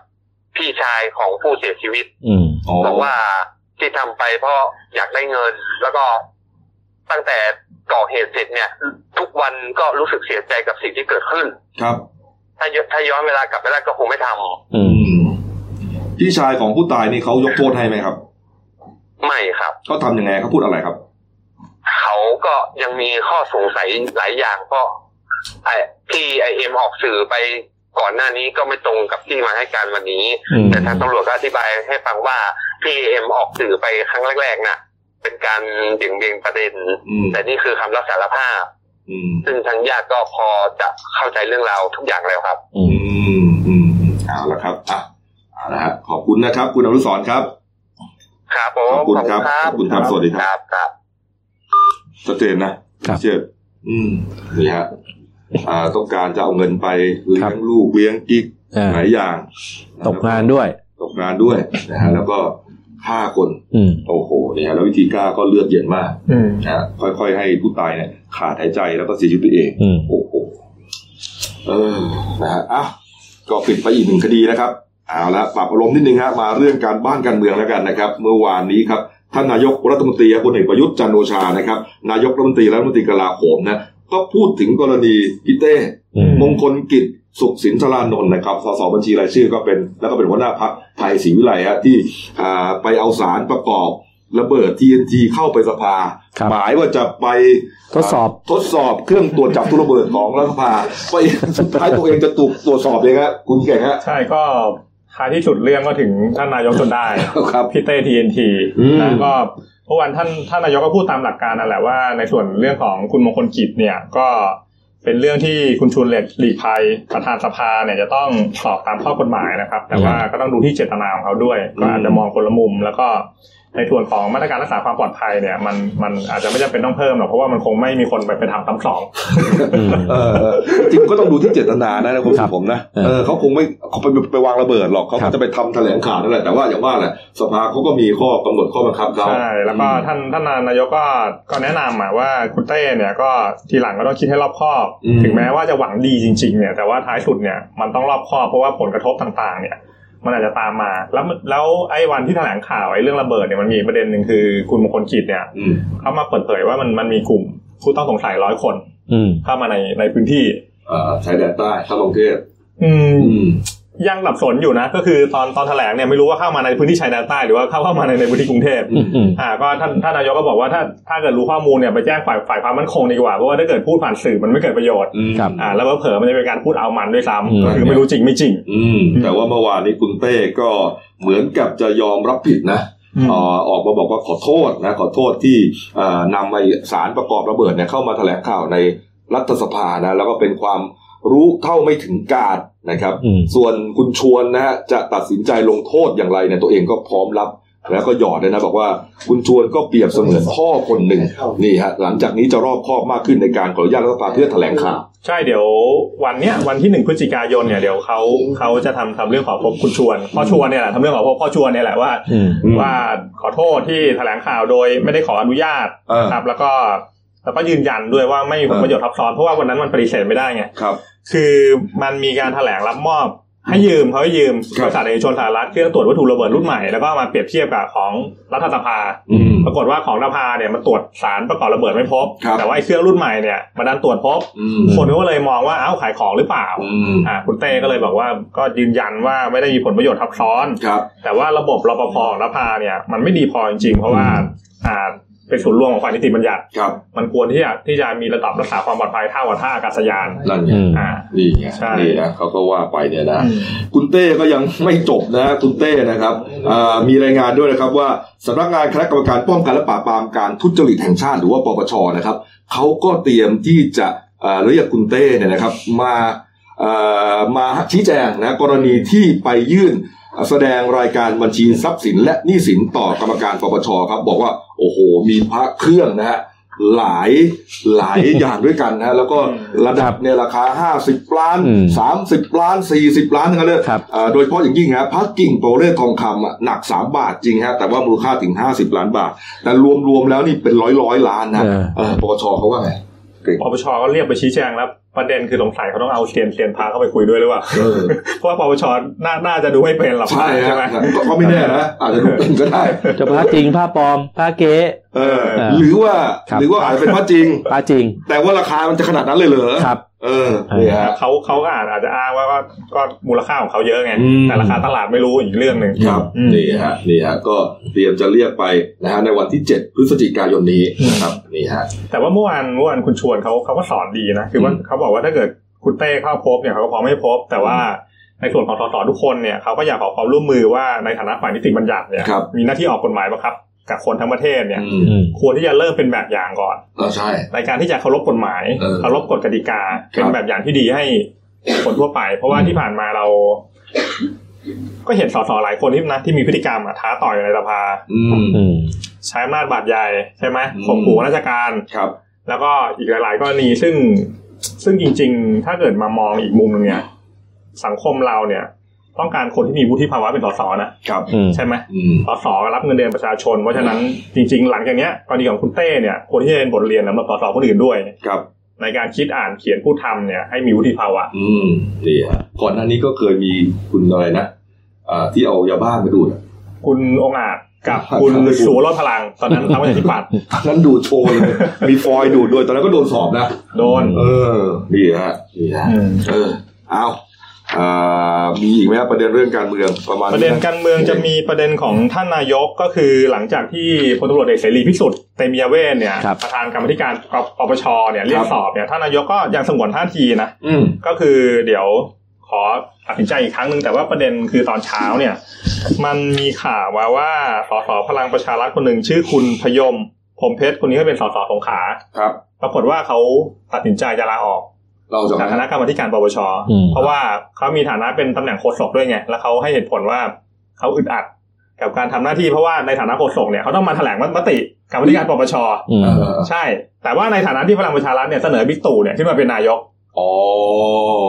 พี่ชายของผู้เสียชีวิตอืมอ๋อบอกว่าที่ทำไปเพราะอยากได้เงิน แล้วก็ ตั้งแต่ก่อเหตุเสร็จเนี่ย ทุกวันก็รู้สึกเสียใจกับสิ่งที่เกิดขึ้น ครับ ถ้าย้อนถ้าย้อนเวลากลับไปได้ก็คงไม่ทำอืมอืมพี่ชายของผู้ตายนี่เขายกโทษให้ไหมครับ ไม่ครับเขาทำยังไงเขาพูดอะไรครับ เขาก็ยังมีข้อสงสัยหลายอย่างเพราะไอ้ที่ไอเอ็มออกสื่อไปก่อนหน้านี้ก็ไม่ตรงกับที่มาให้การวันนี้อืมแต่ทางตำรวจก็อธิบายให้ฟังว่าที่เอ็มออกสื่อไปครั้งแรกๆน่ะ เป็นการเบี่ยงเบนประเด็นอืมแต่นี่คือคำรับสารภาพอืมซึ่งทางญาติก็พอจะเข้าใจเรื่องราวทุกอย่างแล้วครับ อือืมมอืมอืมเอาละครับอะเอาละฮะขอบคุณนะครับ คุณอนุสรณ์ครับ ครับผมขอบคุณครับขอบคุณครับสวัสดีครับครับชัดเจนนะครับเชื่ออืมนี่ฮะอ่าต้องการจะเอาเงินไปเลี้ครัยบงลูกเลี้ยงกิ๊กอ่าหลายอย่าง ตกงานด้วย ตกงานด้วยนะฮะแล้วก็ ฆ่าคนอืมโอ้โหเนี่ยฮะแล้ววิธีฆ่าก็เลือดเย็นมากอืมนะฮะค่อยๆให้ผู้ตายเนี่ยขาดหายใจแล้วก็เสียชีวิตไปเองอืมโอ้โหเออนะฮะอะก็ปิดไปอีกหนึ่งคดีนะครับเอาละปรับอารมณ์นิดนึงฮะมาเรื่องการบ้านการเมืองแล้วกันนะครับ เมื่อวานนี้ครับท่านนายกรัฐมนตรีพลเอกประยุทธ์จันทร์โอชานะครับ นายกรัฐมนตรีและรัฐมนตรีกลาโหมนะก็พูดถึงกรณีพี่เต้อืมมงคลกิจ สุขสินธารานนท์นะครับ สสบัญชีรายชื่อก็เป็น แล้วก็เป็นหัวหน้าพักไทยศรีวิไลฮะที่อ่าไปเอาสารประกอบระเบิด TNT เข้าไปสภาครับหมายว่าจะไปทดสอบทดสอบเครื่องตรวจจับทุกระเบิดของรัฐสภาไปสุดท้ายตัวเองจะถูกตรวจสอบเองฮะคุณเก่งฮะใช่ก็ท้ายที่สุดเรื่องก็ถึงท่านนายกจนได้ครับพี่เต้ TNT อืมนะก็เมื่อวานท่านท่านนายกก็พูดตามหลักการนั่นแหละว่า ในส่วนเรื่องของคุณมงคลกิจเนี่ยก็ เป็นเรื่องที่คุณชวนเล็กหลีกภัยประธานสภาเนี่ยจะต้องสอบตามข้อกฎหมายนะครับ แต่ว่าก็ต้องดูที่เจตนาของเขาด้วย ก็อาจจะมองคนละมุมแล้วก็ ในส่วนของมาตรการรักษาความปลอดภัยเนี่ยมันมันอาจจะไม่จำเป็นต้องเพิ่มหรอกเพราะว่ามันคงไม่มีคนไปไปทำซ้ำสองอืมเออเออจริงก็ต้องดูที่เจตนานะในความรู้ครัสึบกผมนะเออเออเขาคงไม่เขาไปไปวางระเบิดหรอกเขาครัก็บจะไปทำแถลงข่าวนั่นแหละแต่ว่าอย่างว่าแหละสภาเขาก็มีข้อกำหนดข้อบังคับเขาใช่แล้วก็ท่านท่านนายกก็ก็แนะนำอะว่าคุณเต้เนี่ยก็ทีหลังก็ต้องคิดให้รอบคอบอืมถึงแม้ว่าจะหวังดีจริง ๆ เนี่ยแต่ว่าท้ายสุดเนี่ยมันต้องรอบคอบเพราะว่าผลกระทบต่างๆ เนี่ย มันอาจจะตามมา แล้วแล้วไอ้วันที่แถลงข่าวไอ้เรื่องระเบิดเนี่ยมันมีประเด็นหนึ่งคือคุณมงคลกิจเนี่ยอืมเขามาเปิดเผยว่ามันมันมีกลุ่มผู้ต้องสงสัยร้อยคนอืมเข้ามาในในพื้นที่อ่าชายแดนใต้เข้ากรุงเทพอืมอืม ยังสับสนอยู่นะ ก็คือตอนตอนแถลงเนี่ยไม่รู้ว่าเข้ามาในพื้นที่ชายแดนใต้หรือว่าเข้าเข้ามาในในพื้นที่กรุงเทพอืมอืมอ่าก็ท่านท่านนายกก็บอกว่าถ้าถ้าเกิดรู้ข้อมูลเนี่ยไปแจ้งฝ่ายฝ่ายความมั่นคงดีกว่าเพราะว่าถ้าเกิดพูดผ่านสื่อมันไม่เกิดประโยชน์อืมครับอ่าแล้วเผลอๆมันจะเป็นการพูดเอามันด้วยอืมซ้ำก็คือไม่รู้จริงไม่จริง อืมแต่ว่าเมื่อวานนี้คุณเต้ก็เหมือนกับจะยอมรับผิดนะอืมเอ่อออกมาบอกว่าขอโทษนะขอโทษที่เอ่อนำไอสารประกอบระเบิดเนี่ยเข้ามาแถลงข่าวในรัฐสภานะแล้วก็เป็นความ รู้เท่าไม่ถึงการนะครับอืมส่วนคุณชวนนะฮะจะตัดสินใจลงโทษอย่างไรเนี่ยตัวเองก็พร้อมรับแล้วก็หยอดเลยนะบอกว่าคุณชวนก็เปรียบเสมือนพ่อคนหนึ่งนี่ฮะหลังจากนี้จะรอบคอบมากขึ้นในการขออนุญาตรัฐสภาเพื่อแถลงข่าวใช่เดี๋ยววันเนี้ยวันที่หนึ่งพฤศจิกายนเนี่ยเดี๋ยวเขาเขาจะทำทำเรื่องขอพบคุณชวนพ่อชวนเนี่ยแหละทำเรื่องขอพบพ่อชวนเนี่ยแหละว่าอืมอืมว่าขอโทษที่แถลงข่าวโดยไม่ได้ขออนุญาตเออครับแล้วก็แล้วก็ยืนยันด้วยว่าไม่มีผลประโยชน์ทับซ้อนเพราะว่าวันนั้นมันปฏิเสธไม่ได้ไงครับ คือมันมีการแถลงรับมอบให้ยืมเขาให้ยืมครับบริษัทเอกชนสหรัฐเครื่องตรวจวัตถุระเบิดรุ่นใหม่แล้วก็มาเปรียบเทียบกับของรัฐสภาอืมปรากฏว่าของสภาเนี่ยมันตรวจสารประกอบระเบิดไม่พบครับแต่ว่าไอ้เครื่องรุ่นใหม่เนี่ยมันดันตรวจพบอืมคนก็เลยมองว่าเอ้าขายของหรือเปล่าอืมอ่าคุณเต้ก็เลยบอกว่าก็ยืนยันว่าไม่ได้มีผลประโยชน์ทับซ้อนครับแต่ว่าระบบรปภของนภาเนี่ยมันไม่ดีพอจริงๆเพราะว่าอ่า เป็นศูนย์รวมของฝ่ายนิติบัญญัติครับมันควรที่จะที่จะมีระดับรักษาความปลอดภัยเท่ากับท่าอากาศยานนั่นไงอืมอ่านี่ไงใช่นี่นะเขาก็ว่าไปเนี่ยนะอืมคุณเต้ก็ยังไม่จบนะคุณเต้นะครับอ่ามีรายงานด้วยนะครับว่าสำนักงานคณะกรรมการป้องกันและปราบปรามการทุจริตแห่งชาติหรือว่าปปชนะครับเขาก็เตรียมที่จะอ่าเรียกคุณเต้เนี่ยนะครับมาอ่ามาชี้แจงนะกรณีที่ไปยื่น แสดงรายการบัญชีทรัพย์สินและหนี้สินต่อกรรมการปปชครับบอกว่าโอ้โห มีพระเครื่องนะฮะหลายหลายอย่างด้วยกันนะแล้วก็ระดับเนี่ยราคา50ล้านอืม30ล้าน40ล้านทั้งนั้นเลยครับอ่าโดยเฉพาะอย่างยิ่งนะพระกิ่งโปรเลสทองคำอะหนัก3บาทจริงฮะแต่ว่ามูลค่าถึง50ล้านบาท แต่รวมๆแล้วนี่เป็นร้อยร้อยๆล้านนะเออเออปปชเขาว่าไงเก่งปปชก็เรียกไปชี้แจงแล้วประเด็นคือสงสัยเขาต้องเอาเซียนเซียนพาเข้าไปคุยด้วยหรือเปล่าเออเพราะว่าปปชน่าน่าจะดูไม่เป็นหรอกใช่ฮะใช่ไหมก็ก็ไม่แน่นะอาจจะดูเป็นก็ได้จะพระจริงผ้าปลอมผ้าเก๊เออเออ หรือว่าครับหรือว่าอาจจะเป็นพระจริงผ้าจริง แต่ว่าราคามันจะขนาดนั้นเลยเหรอครับ เออเนี่ยฮะเขาเขาก็อาจอาจจะอ้างว่าก็ก็มูลค่าของเขาเยอะไงอืมแต่ราคาตลาดไม่รู้อีกเรื่องหนึ่งครับอืมนี่ฮะนี่ฮะก็เตรียมจะเรียกไปนะฮะในวันที่ 7 พฤศจิกายนนี้นะครับนี่ฮะแต่ว่าเมื่อวานเมื่อวานคุณชวนเขาเขาก็สอนดีนะคือว่าอืมเขาบอกว่าถ้าเกิดคุณเต้เข้าพบเนี่ยเขาก็พร้อมให้พบ แต่ว่าในส่วนของสสทุกคนเนี่ยเขาก็อยากขอความร่วมมือว่าในฐานะฝ่ายนิติบัญญัติเนี่ยครับมีหน้าที่ออกกฎหมายบังคับกับคนทั้งประเทศเนี่ยอืมอืมควรที่จะเริ่มเป็นแบบอย่างก่อนอ่าใช่ในการที่จะเคารพกฎหมายเออเคารพกฎกติกาเป็นแบบอย่างที่ดีให้คนทั่วไป เพราะว่าอืมที่ผ่านมาเรา ก็เห็นสสหลายคนที่นะที่มีพฤติกรรมอะท้าต่อยในสภาอืมอืมใช้อำนาจบาดใหญ่ใช่ไหมอืมข่มขู่ข้าราชการครับ แล้วก็อีกหลาย ๆ กรณีซึ่ง ซึ่งจริง ๆ ถ้าเกิดมามองอีกมุมหนึงเนี่ย สังคมเราเนี่ย ต้องการคนที่มีวุฒิภาวะเป็นสสนะครับอืมใช่ไหมอืมสสรับเงินเดือนประชาชน เพราะฉะนั้นจริง ๆ หลังจากเนี้ยกรณีของคุณเต้เนี่ยควรที่จะเป็นบทเรียนสำหรับสสคนอื่นด้วยครับในการคิดอ่านเขียนผู้ทำเนี่ย ให้มีวุฒิภาวะ อืมนี่ฮะก่อนหน้านี้ก็เคยมีคุณอะไรนะอ่าที่เอายาบ้ามาดูดอะคุณองค์อาจ กับคุณสุวรสพลัง ตอนนั้นทำประชาธิปัตย์ตอนนั้นดูดโชว์เลย มีฟอยล์ดูดด้วย ตอนนั้นก็โดนสอบนะ โดน เออนี่ฮะนี่ฮะอืมเออเอาอ่ามีอีกไหมครับประเด็นเรื่องการเมืองประมาณประเด็นการเมืองจะมีประเด็นของท่านนายกก็คือหลังจากที่พลตำรวจเอกเสรีพิสุทธิ์เตมียเวทเนี่ยครับประธานกรรมธิการปปชเนี่ยเรียกสอบเนี่ยท่านนายกก็ยังสงวนท่าทีนะอืมก็คือเดี๋ยวขอ ตัดสินใจอีกครั้งหนึ่งแต่ว่าประเด็นคือตอนเช้าเนี่ย มันมีข่าวมาว่าสสพลังประชารัฐคนหนึ่งชื่อคุณพยมพรหมเพชรคนนี้ก็เป็นสสสงขลาครับ ปรากฏว่าเขาตัดสินใจจะลาออกเราจะจากคณะกรรมธิการปปชอืมเพราะว่าเขามีฐานะเป็นตำแหน่งโฆษกด้วยไง แล้วเขาให้เหตุผลว่าเขาอึดอัดกับการทำหน้าที่เพราะว่าในฐานะโฆษกเนี่ยเขาต้องมาแถลงมติกรรมธิการปปชอืมเออใช่ แต่ว่าในฐานะที่พลังประชารัฐเนี่ยเสนอบิ๊กตู่เนี่ยขึ้นมาเป็นนายกอ๋อ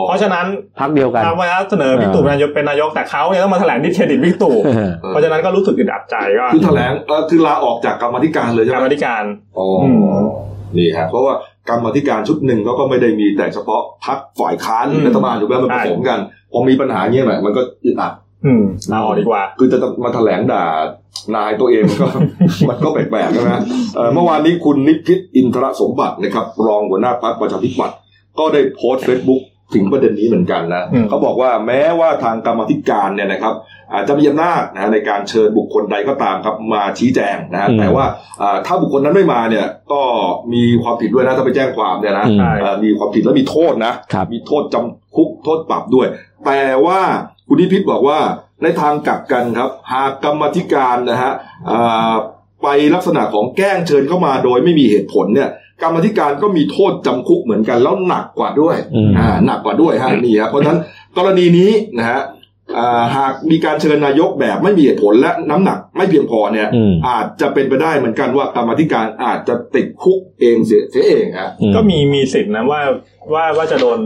เพราะฉะนั้นพรรคเดียวกันทางว่าเสนอบิ๊กตู่เป็นนายกเป็นนายกแต่เขาเนี่ยต้องมาแถลง discredit บิ๊กตู่เออเพราะฉะนั้นก็รู้สึกอึดอัดใจก็คือแถลงเออคือลาออกจากกรรมาธิการเลยใช่ไหมกรรมาธิการอ๋ออมนี่ฮะเพราะว่ากรรมาธิการชุดหนึ่งเขาก็ไม่ได้มีแต่เฉพาะพรรคฝ่ายค้านหรือรัฐบาลอยู่แล้วมันผสมกันพอมีปัญหาเงี้ยแบบมันก็อึดอัดอืมลาออกดีกว่า คือจะมาแถลงด่านายตัวเองมันก็มันก็แปลกๆใช่ไหมเอ่อเมื่อวานนี้คุณนิพิฏฐ์อินทรสมบัตินะครับ รองหัวหน้าพรรคประชาธิปัตย์ ก็ได้โพสต์เฟซบุ๊กถึงประเด็นนี้เหมือนกันนะอืมเขาบอกว่าแม้ว่าทางกรรมาธิการเนี่ยนะครับอาจจะมีอำนาจนะในการเชิญบุคคลใดก็ตามครับมาชี้แจงนะฮะอืมแต่ว่าอ่าถ้าบุคคลนั้นไม่มาเนี่ยก็มีความผิดด้วยนะถ้าไปแจ้งความเนี่ยนะอืมใช่เอ่อมีความผิดและมีโทษนะครับมีโทษจำคุกโทษปรับด้วย แต่ว่าคุณนิพิษบอกว่าในทางกลับกันครับ หากกรรมาธิการนะฮะอ่าไปลักษณะของแกล้งเชิญเข้ามาโดยไม่มีเหตุผลเนี่ย กรรมาธิการก็มีโทษจำคุกเหมือนกันแล้วหนักกว่าด้วยอืมอ่าหนักกว่าด้วยฮะนี่ครับเพราะฉะนั้นกรณีนี้นะฮะอ่าหากมีการเชิญนายกแบบไม่มีเหตุผลและน้ำหนักไม่เพียงพอเนี่ยอืมอาจจะเป็นไปได้เหมือนกันว่ากรรมาธิการอาจจะติดคุกเองเสียเสียเองฮะอืมก็มีมีสิทธินะว่าว่าว่าจะโดน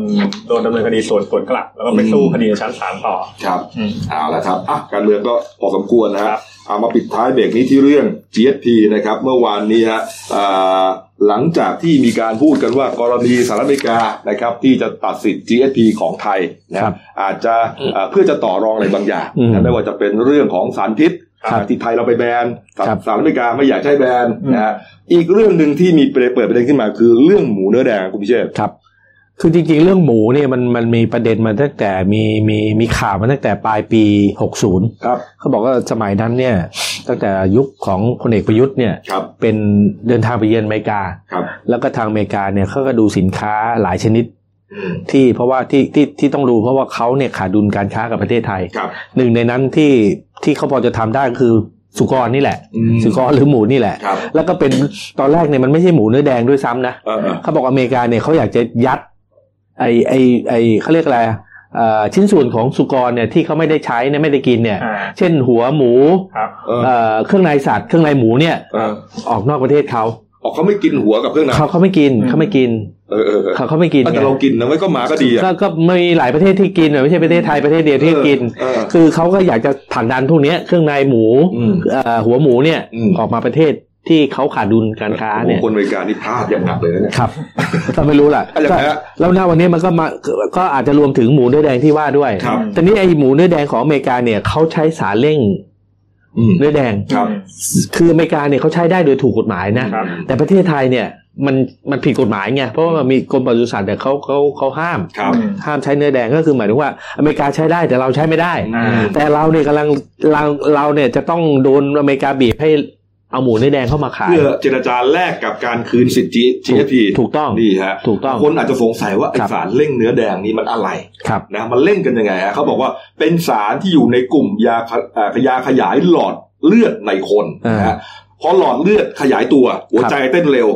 โดนดำเนินคดีส่วนสวนกลับ แล้วก็ไปสู้อืมคดีในชั้นศาลต่อครับอืมเอาละครับอะการเมืองก็พอสมควรนะคฮะรับเอามาปิดท้ายเบรกนี้ที่เรื่อง GSP นะครับ เมื่อวานนี้ฮะอ่า หลังจากที่มีการพูดกันว่ากรณีสหรัฐอเมริกานะครับ ที่จะตัดสิทธิ์ GSP ของไทยนะครับอาจจะอ่าเพื่อจะต่อรองอะไรบางอย่างอืมนะไม่ว่าจะเป็นเรื่องของสารพิษครับที่ไทยเราไปแบนสหครับสหรัฐอเมริกาไม่อยากใช้แบนนะฮะอีกเรื่องหนึ่งที่มีเปิดประเด็นขึ้นมาคือเรื่องหมูเนื้อแดงคุณพิเชษฐ์ครับ คือจริงๆ เรื่องหมูเนี่ยมันมันมีประเด็นมาตั้งแต่มีมีมีข่าวมาตั้งแต่ปลายปี 60 ครับ เขาบอกว่าสมัยนั้นเนี่ยตั้งแต่ยุคของพลเอกประยุทธ์เนี่ยครับเป็นเดินทางไปเยือนอเมริกา ครับ แล้วก็ทางอเมริกาเนี่ยเขาก็ดูสินค้าหลายชนิดอืมที่เพราะว่าที่ที่ที่ต้องดูเพราะว่าเขาเนี่ยขาดดุลการค้ากับประเทศไทย ครับ หนึ่งในนั้นที่ที่เขาพอจะทำได้ก็คือสุกรนี่แหละอืมสุกรหรือหมูนี่แหละครับแล้วก็เป็นตอนแรกเนี่ยมันไม่ใช่หมูเนื้อแดงด้วยซ้ำนะเออเออเขาบอกอเมริกาเนี่ยเขาอยากจะยัด ไอไอไอเขาเรียกอะไรอะเอ่อชิ้นส่วนของสุกรเนี่ยที่เขาไม่ได้ใช้เนี่ยไม่ได้กินเนี่ยอ่าเช่นหัวหมูครับเออเอ่อเครื่องในสัตว์เครื่องในหมูเนี่ยเออออกนอกประเทศเขาออกเขาไม่กินหัวกับเครื่องในเขาเขาไม่กินเขาไม่กินเออเออเออเขาเขาไม่กินแต่เรากินนะไม่ก็หมาก็ดีอะก็ก็มีหลายประเทศที่กินไม่ใช่ประเทศไทยประเทศเดียวที่กินเออคือเขาก็อยากจะผลักดันพวกเนี้ยเครื่องในหมูอืมเอ่อหัวหมูเนี่ยอืมออกมาประเทศ ที่เขาขาดดุลการค้าเนี่ยโอ้โหคนอเมริกานี่พลาดอย่างหนักเลยนะเนี่ยครับก็ไม่รู้ล่ะอะอย่างไรฮะแล้วหน้าวันนี้มันก็มาก็อาจจะรวมถึงหมูเนื้อแดงที่ว่าด้วยครับแต่นี่ไอหมูเนื้อแดงของอเมริกาเนี่ยเขาใช้สารเร่งอืมเนื้อแดงครับคืออเมริกาเนี่ยเขาใช้ได้โดยถูกกฎหมายนะครับแต่ประเทศไทยเนี่ยมันมันผิดกฎหมายไงเพราะว่ามันมีกรมปศุสัตว์เนี่ยเขาเขาเขาห้ามครับห้ามใช้เนื้อแดงก็คือหมายถึงว่าอเมริกาใช้ได้แต่เราใช้ไม่ได้อ่าแต่เราเนี่ยกำลังเราเราเนี่ยจะต้องโดนอเมริกาบีบให้ เอาหมูเนื้อแดงเข้ามาขาย เพื่อเจรจาแลกกับการคืนสิทธิ GSP ถูกต้องนี่ฮะถูกต้องคนอาจจะสงสัยว่าไอครับสารเร่งเนื้อแดงนี้มันอะไรครับนะมันเล่นกันยังไงฮะเขาบอกว่าเป็นสารที่อยู่ในกลุ่มยาขะเอ่อยาขยายหลอดเลือดในคนนะฮะพอหลอดเลือดขยายตัวหัวใจเต้นเร็ว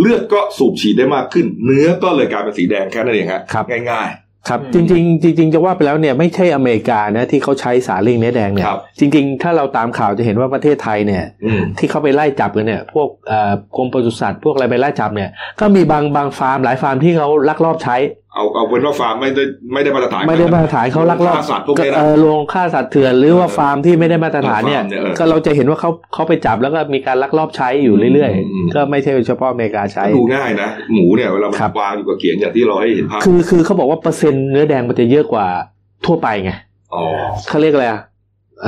เลือดก็สูบฉีดได้มากขึ้น เนื้อก็เลยกลายเป็นสีแดงแค่นั้นเองฮะครับง่าย ครับอืจมริงๆจริง ๆ จะว่าไปแล้วเนี่ยไม่ใช่อเมริกานะที่เขาใช้สารเร่งเนื้อแดงเนี่ยครับจริง ๆ ถ้าเราตามข่าวจะเห็นว่าประเทศไทยเนี่ยๆอืมที่เขาไปไล่จับกันเนี่ยพวกเอ่อกรมปศุสัตว์พวกอะไรไปไล่จับเนี่ยก็มีบางบางฟาร์มหลายฟาร์มที่เขาลักลอบใช้ เอาเอาเป็นว่าฟาร์มไม่ได้ไม่ได้มาตรฐานไม่ได้มาตรฐานเขาลักลอบฆ่าสัตว์พวกนี้นะเออลงฆ่าสัตว์เถื่อนหรือว่าเออฟาร์มที่ไม่ได้มาตรฐานเนี่ยฟาร์มเนี่ยเออก็เราจะเห็นว่าเขาเขาไปจับแล้วก็มีการลักลอบใช้อยู่เรื่อยอืมๆก็ไม่ใช่เฉพาะอเมริกาใช้ดูง่ายนะ หมูเนี่ยเวลามันครับวางอยู่กับเขียงอย่างที่เราให้เห็นภาพคือคือเขาบอกว่าเปอร์เซ็นต์เนื้อแดงมันจะเยอะกว่าทั่วไปไงอ๋อเขาเรียกอะไรอะอะ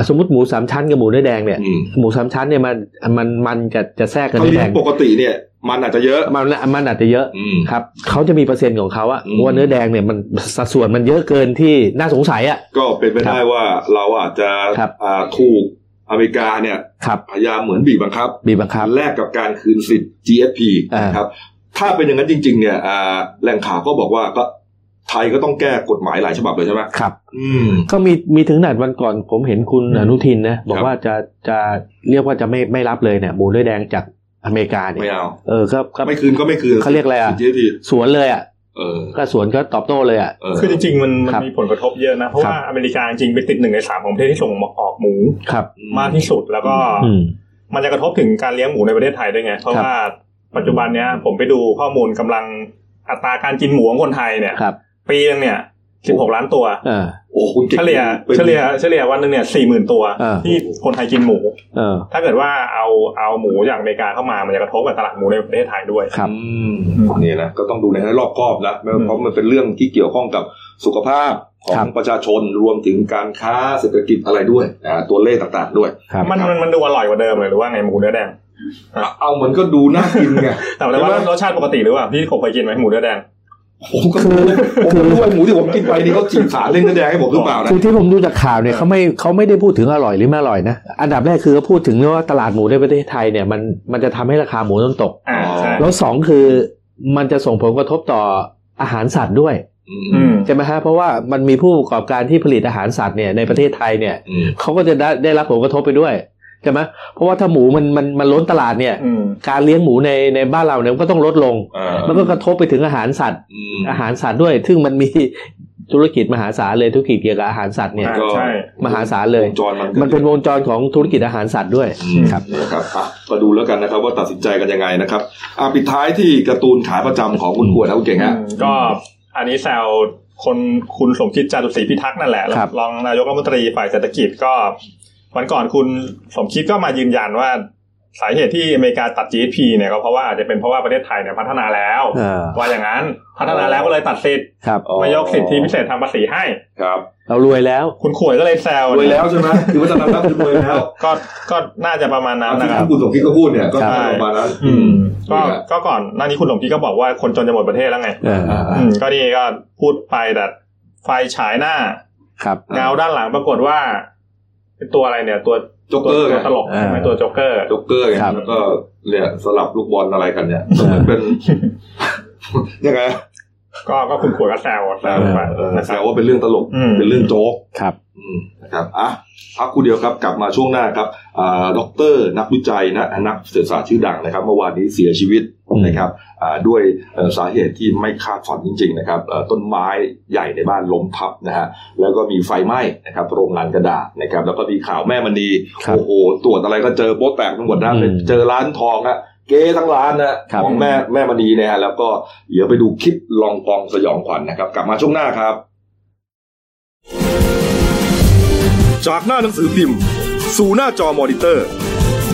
สมมติหมูสามชั้นกับหมูเนื้อแดงเนี่ยอืมหมูสามชั้นเนี่ยมันมันมันจะจะแทรกกับเขาเนื้อเลี้แดยงงปกติเนี่ย มันอาจจะเยอะมันมันอาจจะเยอะอืมครับเขาจะมีเปอร์เซ็นต์ของเขาอะอืมว่าเนื้อแดงเนี่ยมันสัดส่วนมันเยอะเกินที่น่าสงสัยอะก็เป็นไปได้ว่าเราอาจจะครับอ่าถูกอเมริกาเนี่ยครับพยายามเหมือนบีบบังคับบีบบังคับแลกกับการคืนสิทธิ์ GSP อ่านนะครับถ้าเป็นอย่างนั้นจริง ๆ เนี่ยอ่าแหล่งข่าวก็บอกว่าก็ ไทยก็ต้องแก้กฎหมายหลายฉบับเลยใช่ไหมครับ อืมก็มีมีถึงขนาดวันก่อน ผมเห็นคุณอนุทินนะบอคกรับว่าจะจะเรียกว่าจะไม่ไม่รับเลยเนี่ยหมูเนื้อแดงจากอเมริกาเนี่ยไม่เอาเออก็ก็ไม่คืนก็ไม่คืนเขาเรียกอะไรอะสิทธิ์ GSP สวนเลยอะเออก็สวนก็ตอบโต้เลยอะเออคือจริงๆมันมันครับมีผลกระทบเยอะนะ เพราะครับว่าอเมริกาจริงๆเป็นติดหนึ่งในสามของประเทศที่ส่งออกหมูครับ มากที่สุดแล้วก็อืมมันจะกระทบถึงการเลี้ยงหมูในประเทศไทยด้วยไง เพราะครับว่าปัจจุบันเนี้ยผมไปดูข้อมูลกำลังอัตราการกินหมูของคนไทยเนี่ยครับ ปีนึงเนี่ยสิบหกล้านตัวเออโอ้คุณก่งเฉลี่ยป็นเฉลี่ยเฉลี่ยวันหนึ่งเนี่ยสี่หมื่นตัวอ่าที่คนไทยกินหมูเออถ้าเกิดว่าเอาเอาหมูจากอเมริกาเข้ามา มันจะกระทบกับตลาดหมูในประเทศไทยด้วยครับอืมนี่นะก็ต้องดูในให้รอบคอบนะไม่อืมเพราะมันเป็นเรื่องที่เกี่ยวข้องกับสุขภาพขอครังบประชาชนรวมถึงการค้าเศรษฐกิจอะไรด้วยนะตัวเลขต่างๆ ด้วยครับมันมันมันดูอร่อยกว่าเดิมเลยหรือว่าไงหมูเนื้อแดงเอาเอาเหมือนก็ดูน่ากินไงแต่ว่าใช่ไหมรสชาติปกติหรือเปล่าพี่กบเคยกินไหมหมูเนื้อแดง ผมก็รู้ผมก็รู้ว่าหมูที่ผมกินไปนี่เขาฉีดสารเล่งเนื้อแดงให้ผมหรือเปล่านะคือที่ผมดูจากข่าวเนี่ยเขาไม่เขาไม่ได้พูดถึงอร่อยหรือไม่อร่อยนะ อันดับแรกคือเขาพูดถึงว่าตลาดหมูในประเทศไทยเนี่ยมันมันจะทำให้ราคาหมูต้นตกอ่าใช่แล้วสองคือมันจะส่งผลกระทบต่ออาหารสัตว์ด้วยอืมอืมใช่ไหมฮะเพราะว่ามันมีผู้ประกอบการที่ผลิตอาหารสัตว์เนี่ยในประเทศไทยเนี่ยอืมเขาก็จะได้ได้รับผลกระทบไปด้วย ใช่ไหมเพราะว่าถ้าหมูมันมันมันล้นตลาดเนี่ยอืมการเลี้ยงหมูในในบ้านเราเนี่ยมันก็ต้องลดลงอ่ามันก็กระทบไปถึงอาหารสัตว์อืมอาหารสัตว์ด้วย ซึ่งมันมีธุรกิจมหาศาลเลยธุรกิจเกี่ยวกับอาหารสัตว์เนี่ยอ่าก็ใช่มหาศาลเลยวงจรมันก็มันเป็นวงจรของธุรกิจอาหารสัตว์ด้วยอืมครับนี่ครับอะก็ดูแล้วกันนะครับว่าตัดสินใจกันยังไงนะครับอะปิดท้ายที่การ์ตูนขาประจำของคุณขวดนะคุณเก่งฮะอืมก็อันนี้แซวคนคุณสมคิดจารุศรีพิทักษ์นั่นแหละครับรองนายกรัฐมนตรีฝ่ายเศรษฐกิจก็ วันก่อนคุณสมคิดก็มายืนยันว่าสาเหตุที่อเมริกาตัด GSP เนี่ยก็เพราะว่าอาจจะเป็นเพราะว่าประเทศไทยเนี่ยพัฒนาแล้วเออว่าอย่างนั้นพัฒนาแล้วก็เลยตัดสิทธิ์ครับอ๋อไม่ยกสิทธิพิเศษทางภาษีให้ครับ เรารวยแล้ว คุณขวยก็เลยแซวรวยแล้วใช่ไหมคือวัฒนธรรมคือรวยแล้ว ก็ก็น่าจะประมาณนั้นนะคที่รับคุณสมคิดก็พูดเนี่ยก็ใช่ประมาณนั้นอืมก็นี่แหละก็ก่อนหน้านี้คุณสมคิดก็บอกว่าคนจนจะหมดประเทศแล้วไงเอออ่าอืมก็นี่ก็พูดไปแต่ไฟฉายหน้าครับเงาด้านหลังปรากฏว่า เป็นตัวอะไรเนี่ย ตัวโจ๊กเกอร์ตัวไงตลกใช่ไหมอ่าตัวโจ๊กเกอร์โจ๊กเกอร์ไงครับแล้วก็เนี่ยสลับลูกบอลอะไรกันเนี่ยก็เหมือนเป็นยังไงก็ก็คุณขวดก็แซวแซวไปเออนะครับแซวว่าเป็นเรื่องตลกอืมเป็นเรื่องโจ๊กครับอืมนะครับอะพักครู่เดียวครับกลับมาช่วงหน้าครับอ่าด็อกเตอร์นักวิจัยนะนักเศรษฐศาสตร์ชื่อดังนะครับ เมื่อวานนี้เสียชีวิตอืม นะครับอ่าด้วยเอ่อสาเหตุที่ไม่คาดฝันจริง ๆ นะครับเอ่อต้นไม้ใหญ่ในบ้านล้มทับนะฮะแล้วก็มีไฟไหม้นะครับโรงงานกระดาษนะครับแล้วก็มีข่าวแม่มณีครับโอ้โหตรวจอะไรก็เจอโป๊ะแตกทั้งหมดนะอืมไปเจอร้านทองอะเก๊ทั้งร้านนะครับของแม่แม่มณีเนี่ยฮะแล้วก็เดี๋ยวไปดูคลิปลองของสยองขวัญนะครับ กลับมาช่วงหน้าครับ จากหน้าหนังสือพิมพ์ สู่หน้าจอมอนิเตอร์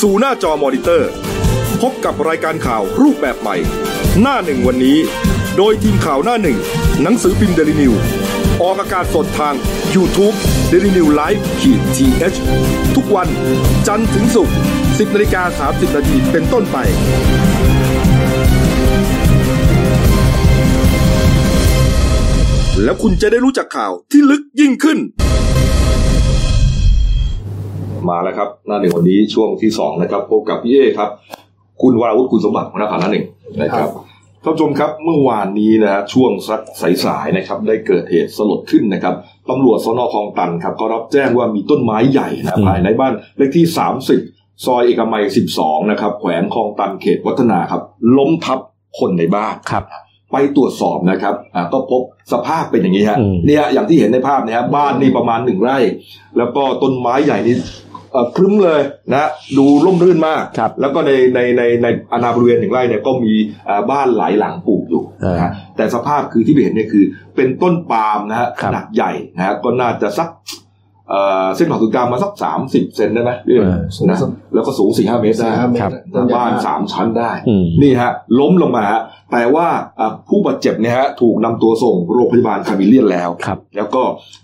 สู่หน้าจอมอนิเตอร์ พบกับรายการข่าวรูปแบบใหม่ หน้าหนึ่งวันนี้ โดยทีมข่าวหน้าหนึ่ง หนังสือพิมพ์เดลิวิวออกอากาศสดทาง YouTube d e l i n e w l i v e ขีดทีเทุกวันจันทร์ถึงศุกร์10นาฬิกา30นาทีเป็นต้นไป แล้วคุณจะได้รู้จักข่าวที่ลึกยิ่งขึ้น มาแล้วครับ หน้าหนึ่งวันนี้ช่วงที่สองนะครับพบกับพี่เอครับ คุณวราวุฒิคุณสมบัติหัวหน้าข่าวหน้าหนึ่งนะครับท่านผู้ชมครับเมื่อวานนี้นะฮะช่วงสักสายๆนะครับ ได้เกิดเหตุสลดขึ้นนะครับตำรวจสนคลองตันครับก็รับแจ้งว่ามีต้นไม้ใหญ่นะอืมภายในบ้านเลขที่ 30 ซอยเอกมัย 12 นะครับ แขวงคลองตันเขตวัฒนาครับ ล้มทับคนในบ้านครับ ไปตรวจสอบนะครับอ่าก็พบสภาพเป็นอย่างนี้ฮะอืมเนี่ยอย่างที่เห็นในภาพเนี่ยฮะบ้านนี่ประมาณหนึ่งไร่ แล้วก็ต้นไม้ใหญ่นี่เอ่อ ครึ้มเลยนะดูร่มรื่นมากครับแล้วก็ในในในในอาณาบริเวณหนึ่งไร่เนี่ยก็มีอ่าบ้านหลายหลังปลูกอยู่เออนะฮะแต่สภาพคือที่เห็นเนี่ยคือ เป็นต้นปาล์มนะฮะครัขบนาดใหญ่นะฮะก็น่าจะสักเอ่อเส้นผ่าศูนย์กลางมาสักสามสิบเซนได้ไหมพี่เออนะแล้วก็สูงสี่ห้าเมตรได้สี่ห้าเมตรครับต้นใหญ่บ้านมากสามชั้นได้อืมนี่ฮะ ล้มลงมาฮะ แต่ว่าอะผู้บาดเจ็บเนี่ยฮะถูกนำตัวส่งโรงพยาบาลคามิเลียนแล้วครับ แล้วก็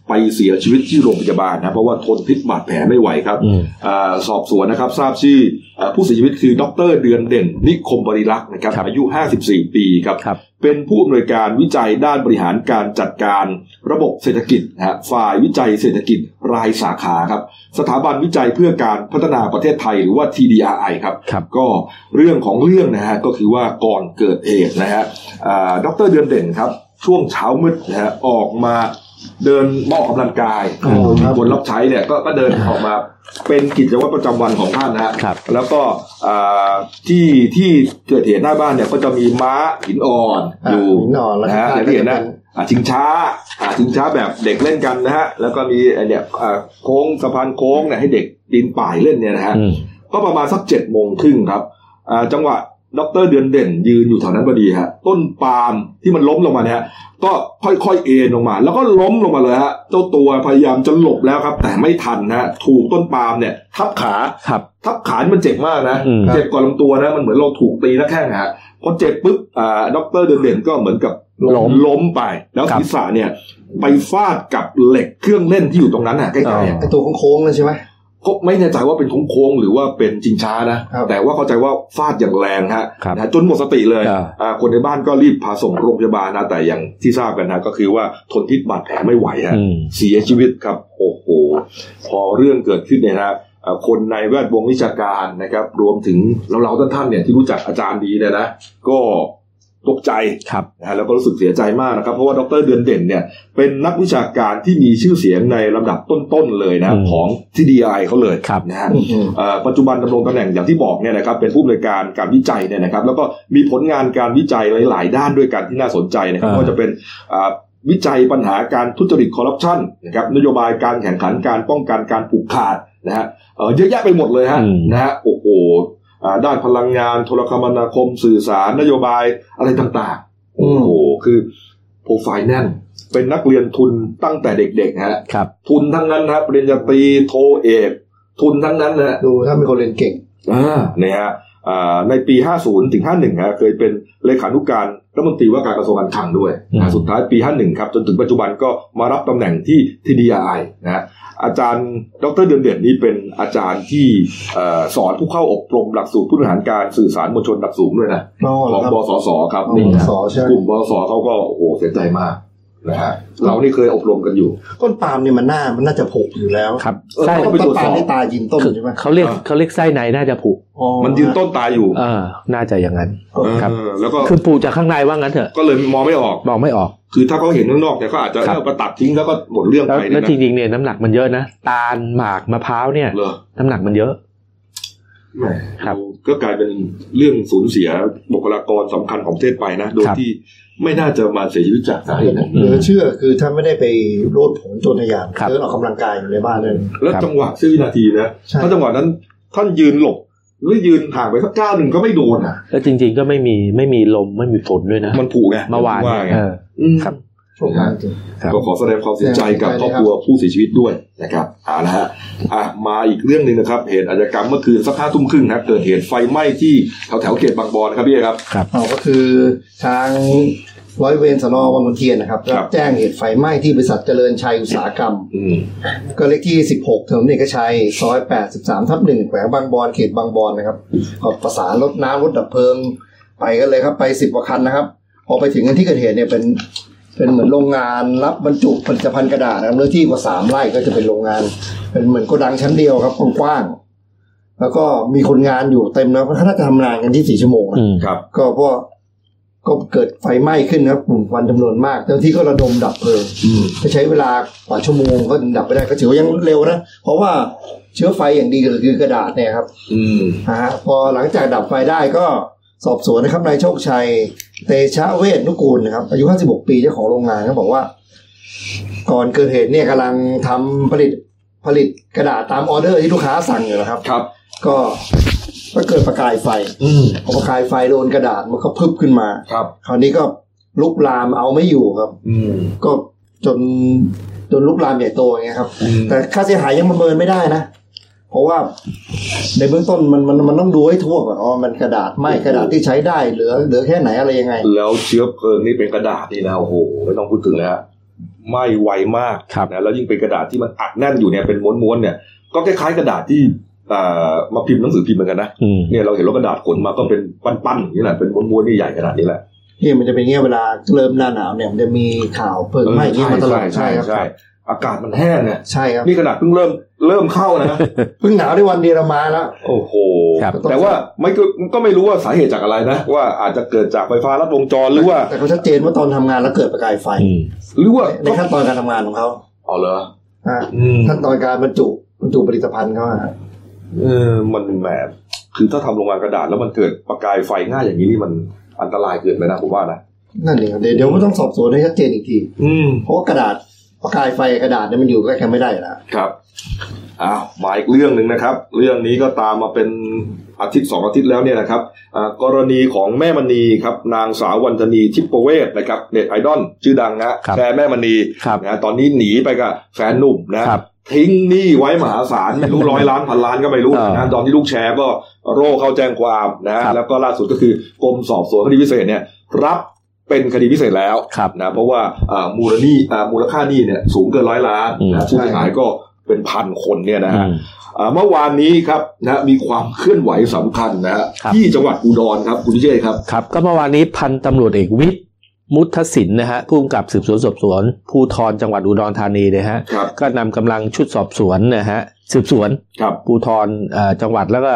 ไปเสียชีวิตที่โรงพยาบาลนะเพราะว่าทนพิษบาดแผลไม่ไหวครับอืมอาสอบสวนนะครับ ทราบชื่ออ่าผู้เสียชีวิตคือดรเดือนเด่น นิคมบริรักษ์นะครับครับอายุ 54 ปีครับครับเป็นผู้อำนวยการวิจัยด้านบริหารการจัดการระบบเศรษฐกิจนะฮะฝ่ายวิจัยเศรษฐกิจรายสาขาครับสถาบันวิจัยเพื่อการพัฒนาประเทศไทยหรือว่า TDRI ครับครับก็เรื่องของเรื่องนะฮะก็คือว่าก่อนเกิดเหตุนะฮะอ่าดรเดือนเด่นครับ ช่วงเช้ามืดนะฮะออกมาเดินมาออกกำลังกายอ๋อครับคนรับใช้เนี่ยก็ก็เดินออกมาเป็นกิจวัตรประจำวันของท่านนะฮะครับแล้วก็อ่าที่ที่เกิดเหตุหน้าบ้านเนี่ยก็จะมีม้าหินอ่อนอยู่หินอ่อนแล้วนะฮะอย่างที่เห็นนะอ่าชิงช้าอ่าชิงช้าแบบเด็กเล่นกันนะฮะแล้วก็มีไอ้เนี่ยอ่าโค้งสะพานโค้งเนี่ยให้เด็กปีนป่ายเล่นเนี่ยนะฮะอืมก็ประมาณสักเจ็ดโมงครึ่งครับอ่าจังหวะ ดรเดือนเด่น ยืนอยู่แถวนั้นพอดีฮะ ต้นปาล์มที่มันล้มลงมาเนี่ย ก็ค่อยๆเอ็นลงมา แล้วก็ล้มลงมาเลยฮะ เจ้าตัวพยายามจะหลบแล้วครับ แต่ไม่ทันนะฮะถูกต้นปาล์มเนี่ย ทับขาครับทับขานี่มันเจ็บมากนะอืมเจ็บก่อนลำตัวนะ มันเหมือนเราถูกตีหน้าแข้งฮะพอเจ็บปุ๊บอ่าดรเดือนเด่นก็เหมือนกับล้มล้มไป แล้วครับศีรษะเนี่ย ไปฟาดกับเหล็กเครื่องเล่นที่อยู่ตรงนั้นน่ะใกล้ๆอะไอตัวโค้งๆนั่นใช่ไหม ก็ไม่แน่ใจว่าเป็นโค้งๆหรือว่าเป็นจิงช้านะครับแต่ว่าเข้าใจว่าฟาดอย่างแรงฮะครับนะฮะจนหมดสติเลยอ่าอ่าคนในบ้านก็รีบพาส่งโรงพยาบาลนะแต่อย่างที่ทราบกันนะก็คือว่าทนพิษบาดแผลไม่ไหวฮะอืมเสียชีวิตครับโอ้โหพอเรื่องเกิดขึ้นเนี่ยนะเอ่อคนในแวดวงวิชาการนะครับ รวมถึงเราๆท่านๆเนี่ยที่รู้จักอาจารย์ดีเนี่ยนะ ก็ ตกใจครับนะฮะแล้วก็รู้สึกเสียใจมากนะครับ เพราะว่าดรเดือนเด่นเนี่ยเป็นนักวิชาการที่มีชื่อเสียงในลำดับต้นๆเลยนะอืมของที่ดีไอเขาเลยครับนะฮะเอ่อปัจจุบันดำรงตำแหน่งอย่างที่บอกเนี่ยนะครับเป็นผู้อำนวยการการวิจัยเนี่ยนะครับ แล้วก็มีผลงานการวิจัยหลาย ๆ ด้านด้วยกันที่น่าสนใจนะครับอ่าก็จะเป็นอ่าวิจัยปัญหาการทุจริตคอร์รัปชันนะครับนโยบายการแข่งขันการป้องกันการผูกขาดนะฮะเอ่อเยอะแยะไปหมดเลยฮะอืมนะฮะโอ้โหอ่า ด้านพลังงานโทรคมนาคมสื่อสารนโยบายอะไรต่างๆ โอ้โหคือโปรไฟล์แน่นเป็นนักเรียนทุนตั้งแต่เด็กๆฮะครับ ทุนทั้งนั้นนะปริญญาตรีโทเอก ทุนทั้งนั้นนะดูถ้ามีคนเรียนเก่งอ่าเนี่ยฮะอ่าในปี 50ถึง51ฮะเคยเป็นเลขานุการ รัฐมนตรีว่าการกระทรวงการคลังด้วยอืมนะสุดท้ายปี 51 ครับ จนถึงปัจจุบันก็มารับตำแหน่งที่ที่ดีไอนะฮะอาจารย์ ดรเดือนเด่นนี่เป็นอาจารย์ที่เอ่อสอนผู้เข้าอบรมหลักสูตรผู้บริหารการสื่อสารมวลชนระดับสูงด้วยนะอ๋อขเหรอองครับบสสครับอ๋อนี่ฮะบสใช่ไหมกลุ่มบสเขาก็โอ้โหเสียใจมาก นะฮะเรานี่เคยอบรมกันอยู่ ต้นปาล์มเนี่ยมันหน้ามันน่าจะผุอยู่แล้วครับเออไส้ต้องไปต้ตรวนจปาสล์อมบนี่ตายินต้นใช่ไหมเขาเรียกอ่าเขาเรียกไส้ในน่าจะผุอ๋อมันยืนต้นตายอยู่เออน่าจะอย่างนั้นครับเออแล้วก็คือปูจากข้างในว่างั้นเถอะก็เลยมองไม่ออกมองไม่ออก คือถ้าเขาเห็นข้างนอกเนี่ยเขาอาจจะครับเอาไปตัดทิ้งแล้วก็หมดเรื่องแล้วไปแล้วนะจริงๆเนี่ยน้ำหนักมันเยอะนะตาลหมากมะพร้าวเนี่ยเหรอน้ำหนักมันเยอะแหมครับก็กลายเป็นเรื่องสูญเสียบุคลากรสำคัญของประเทศไปนะโดยครับที่ ไม่น่าจะมาเสียชีวิตจากสาเหตุนั้นเหลือเชื่อคือถ้าไม่ได้ไปโลดผลโจรทยานครับเดินออกกำลังกายอยู่ในบ้านเลยแล้วครับจังหวะเสี้ยววินาทีนะใช่ถ้าจังหวะนั้นท่านยืนหลบหรือยืนห่างไปสักก้าวหนึ่งก็ไม่โดนอะแล้วจริง ๆ ก็ไม่มีไม่มีลมไม่มีฝนด้วยนะมันผูกไงเมื่อวานว่าเนี่ยไงเอออืมครับโชคดีจริงครับก็ขอแสดงความเสียใจกับครอบครัวผู้เสียชีวิตด้วยนะครับเอาละฮะอะมาอีกเรื่องหนึ่งนะครับ เหตุอาชญากรรมเมื่อคืนสักห้าทุ่มครึ่งนะเกิดเหตุไฟไหม้ที่แถวแถวๆเขตบางบอนครับพี่เอกครับเอาก็คือทาง ร้อยเวรสนวังมนเทียนนะครับครัรับบแจ้งเหตุไฟไหม้ที่บริษัทเจริญชัยอุตสาหกรรมอืมก็เลขที่ 16ถนนเอกชัยซอย 83 ทับ1แขวงบางบอนเขตบางบอนนะครับก็ประสานรถน้ำรถดับเพลิง ไปกันเลยครับไป10กว่าคันนะครับ พอไปถึงกันที่เกิดเหตุเนี่ยเป็นเป็นเหมือนโรงงานรับบรรจุผลิตภัณฑ์กระดาษนะครับเนื้อที่กว่า3ไร่ก็จะเป็นโรงงาน เป็นเหมือนโกดังชั้นเดียวครับกว้างๆแล้วก็มีคนงานอยู่เต็มนะเพราะเขาน่าจะทำงานกันที่4ชั่วโมงนะอืมครับ ก็เพราะ ก็เกิดไฟไหม้ขึ้นนะครับกลุ่มควันจำนวนมากเจ้าหน้าที่ก็ระดมดับเพลิงอืมจะใช้เวลากว่าชั่วโมงก็ถึงดับไปได้ก็ถือว่ายังเร็วนะ เพราะว่าเชื้อไฟอย่างดีก็คือกระดาษเนี่ยครับ อืมนะฮะพอหลังจากดับไฟได้ก็สอบสวนนะครับนายโชคชัย เตชะเวทนุกูลนะครับ อายุ 56 ปีเจ้าของโรงงานเขาบอกว่า ก่อนเกิดเหตุเนี่ยกำลังทำผลิตผลิตกระดาษตามออเดอร์ที่ลูกค้าสั่งอยู่นะครับ ครับ ก็ ก็เกิดประกายไฟอืมพอประกายไฟโดนกระดาษมันก็พึบขึ้นมาครับ คราวนี้ก็ลุกลามเอาไม่อยู่ครับ อืมก็จนจนลุกลามใหญ่โตอย่างเงี้ยครับอืมแต่ค่าเสียหายยังประเมินไม่ได้นะเพราะว่าในเบื้องต้นมันมันมันต้องดูให้ทั่วก่อนอ๋อมันกระดาษไหม่กระดาษที่ใช้ได้เหลือเหลือแค่ไหนอะไรยังไง แล้วเชื้อเพลิงนี่เป็นกระดาษนี่นะโอ้โหไม่ต้องพูดถึงเลยฮะไหม้ไวมากครับนะแล้วยิ่งเป็นกระดาษที่มันอัดแน่นอยู่เนี่ยเป็นม้วนๆเนี่ย ก็คล้ายๆกระดาษที่ อ่ามาพิมพ์หนังสือพิมพ์เหมือนกันนะอืมเนี่ยเราเห็นว่ากระดาษขนมาก็เป็นปั้นๆอย่างนี้แหละเป็นม้วนๆนี่ใหญ่ขนาดนี้แหละนี่มันจะเป็นเงี้ยเวลาเริ่มหน้าหนาวเนี่ยมันจะมีข่าวเพลิงไหม้อย่างเงี้ยมาตลอดใช่ครับใช่อากาศมันแห้งเนี่ยใช่ครับนี่ขนาดเพิ่งเริ่มเริ่มเข้านะเพิ่งหนาวได้วันเดียวเรามาแล้วโอ้โหครับแต่ว่าไม่ก็ก็ไม่รู้ว่าสาเหตุจากอะไรนะ ว่าอาจจะเกิดจากไฟฟ้าลัดวงจรหรือว่า แต่เขาชัดเจนว่าตอนทำงานแล้วเกิดประกายไฟอืมหรือว่าในขั้นตอนการทำงานของเขาอ๋อเหรออ่าอืมขั้นตอนการบรรจุบรรจุผลิตภัณฑ์เขาอะ เออมันแหมคือถ้าทำโรงงานกระดาษแล้วมันเกิดประกายไฟง่ายอย่างนี้นี่มันอันตรายเกินไปนะผมว่านะนั่นเองครับเดี๋ยวเดี๋ยวก็ต้องสอบสวนให้ชัดเจนอีกทีอืมเพราะว่ากระดาษประกายไฟกระดาษเนี่ยมันอยู่ใกล้กันไม่ได้แล้วครับอ้าวมาอีกเรื่องหนึ่งนะครับ เรื่องนี้ก็ตามมาเป็นอาทิตย์สองอาทิตย์แล้วเนี่ยนะครับอ่ากรณีของแม่มณีครับนางสาววันธนีทิพเวศนะครับเน็ตไอดอลชื่อดังนะครับแฟนแม่มณีครับนะตอนนี้หนีไปกับแฟนหนุ่มนะครับ ทิ้งหนี้ไว้มหาศาลไม่รู้ร้อยล้านพันล้านก็ไม่รู้เออนะตอนที่ลูกแชร์ก็โร่เข้าแจ้งความนะครับแล้วก็ล่าสุดก็คือกรมสอบสวนคดีพิเศษเนี่ย รับเป็นคดีพิเศษแล้วครับนะเพราะว่าอ่ามูลหนี้อ่ามูลค่าหนี้เนี่ยสูงเกินร้อยล้านอืมนะผู้เสียหายก็เป็นพันคนเนี่ยนะฮะอืมอ่าเมื่อวานนี้ครับนะมีความเคลื่อนไหวสำคัญนะฮะครับที่จังหวัดอุดรครับคุณพิเชษครับครับ ก็เมื่อวานนี้พันตำรวจเอกวิทย์ มุทศินนะฮะผู้กำกับสืบสวนสอบสวนภูธรจังหวัดอุดรธานีนะฮะครับก็นำกำลังชุดสอบสวนนะฮะสืบสวนครับภูธรเอ่อจังหวัดแล้วก็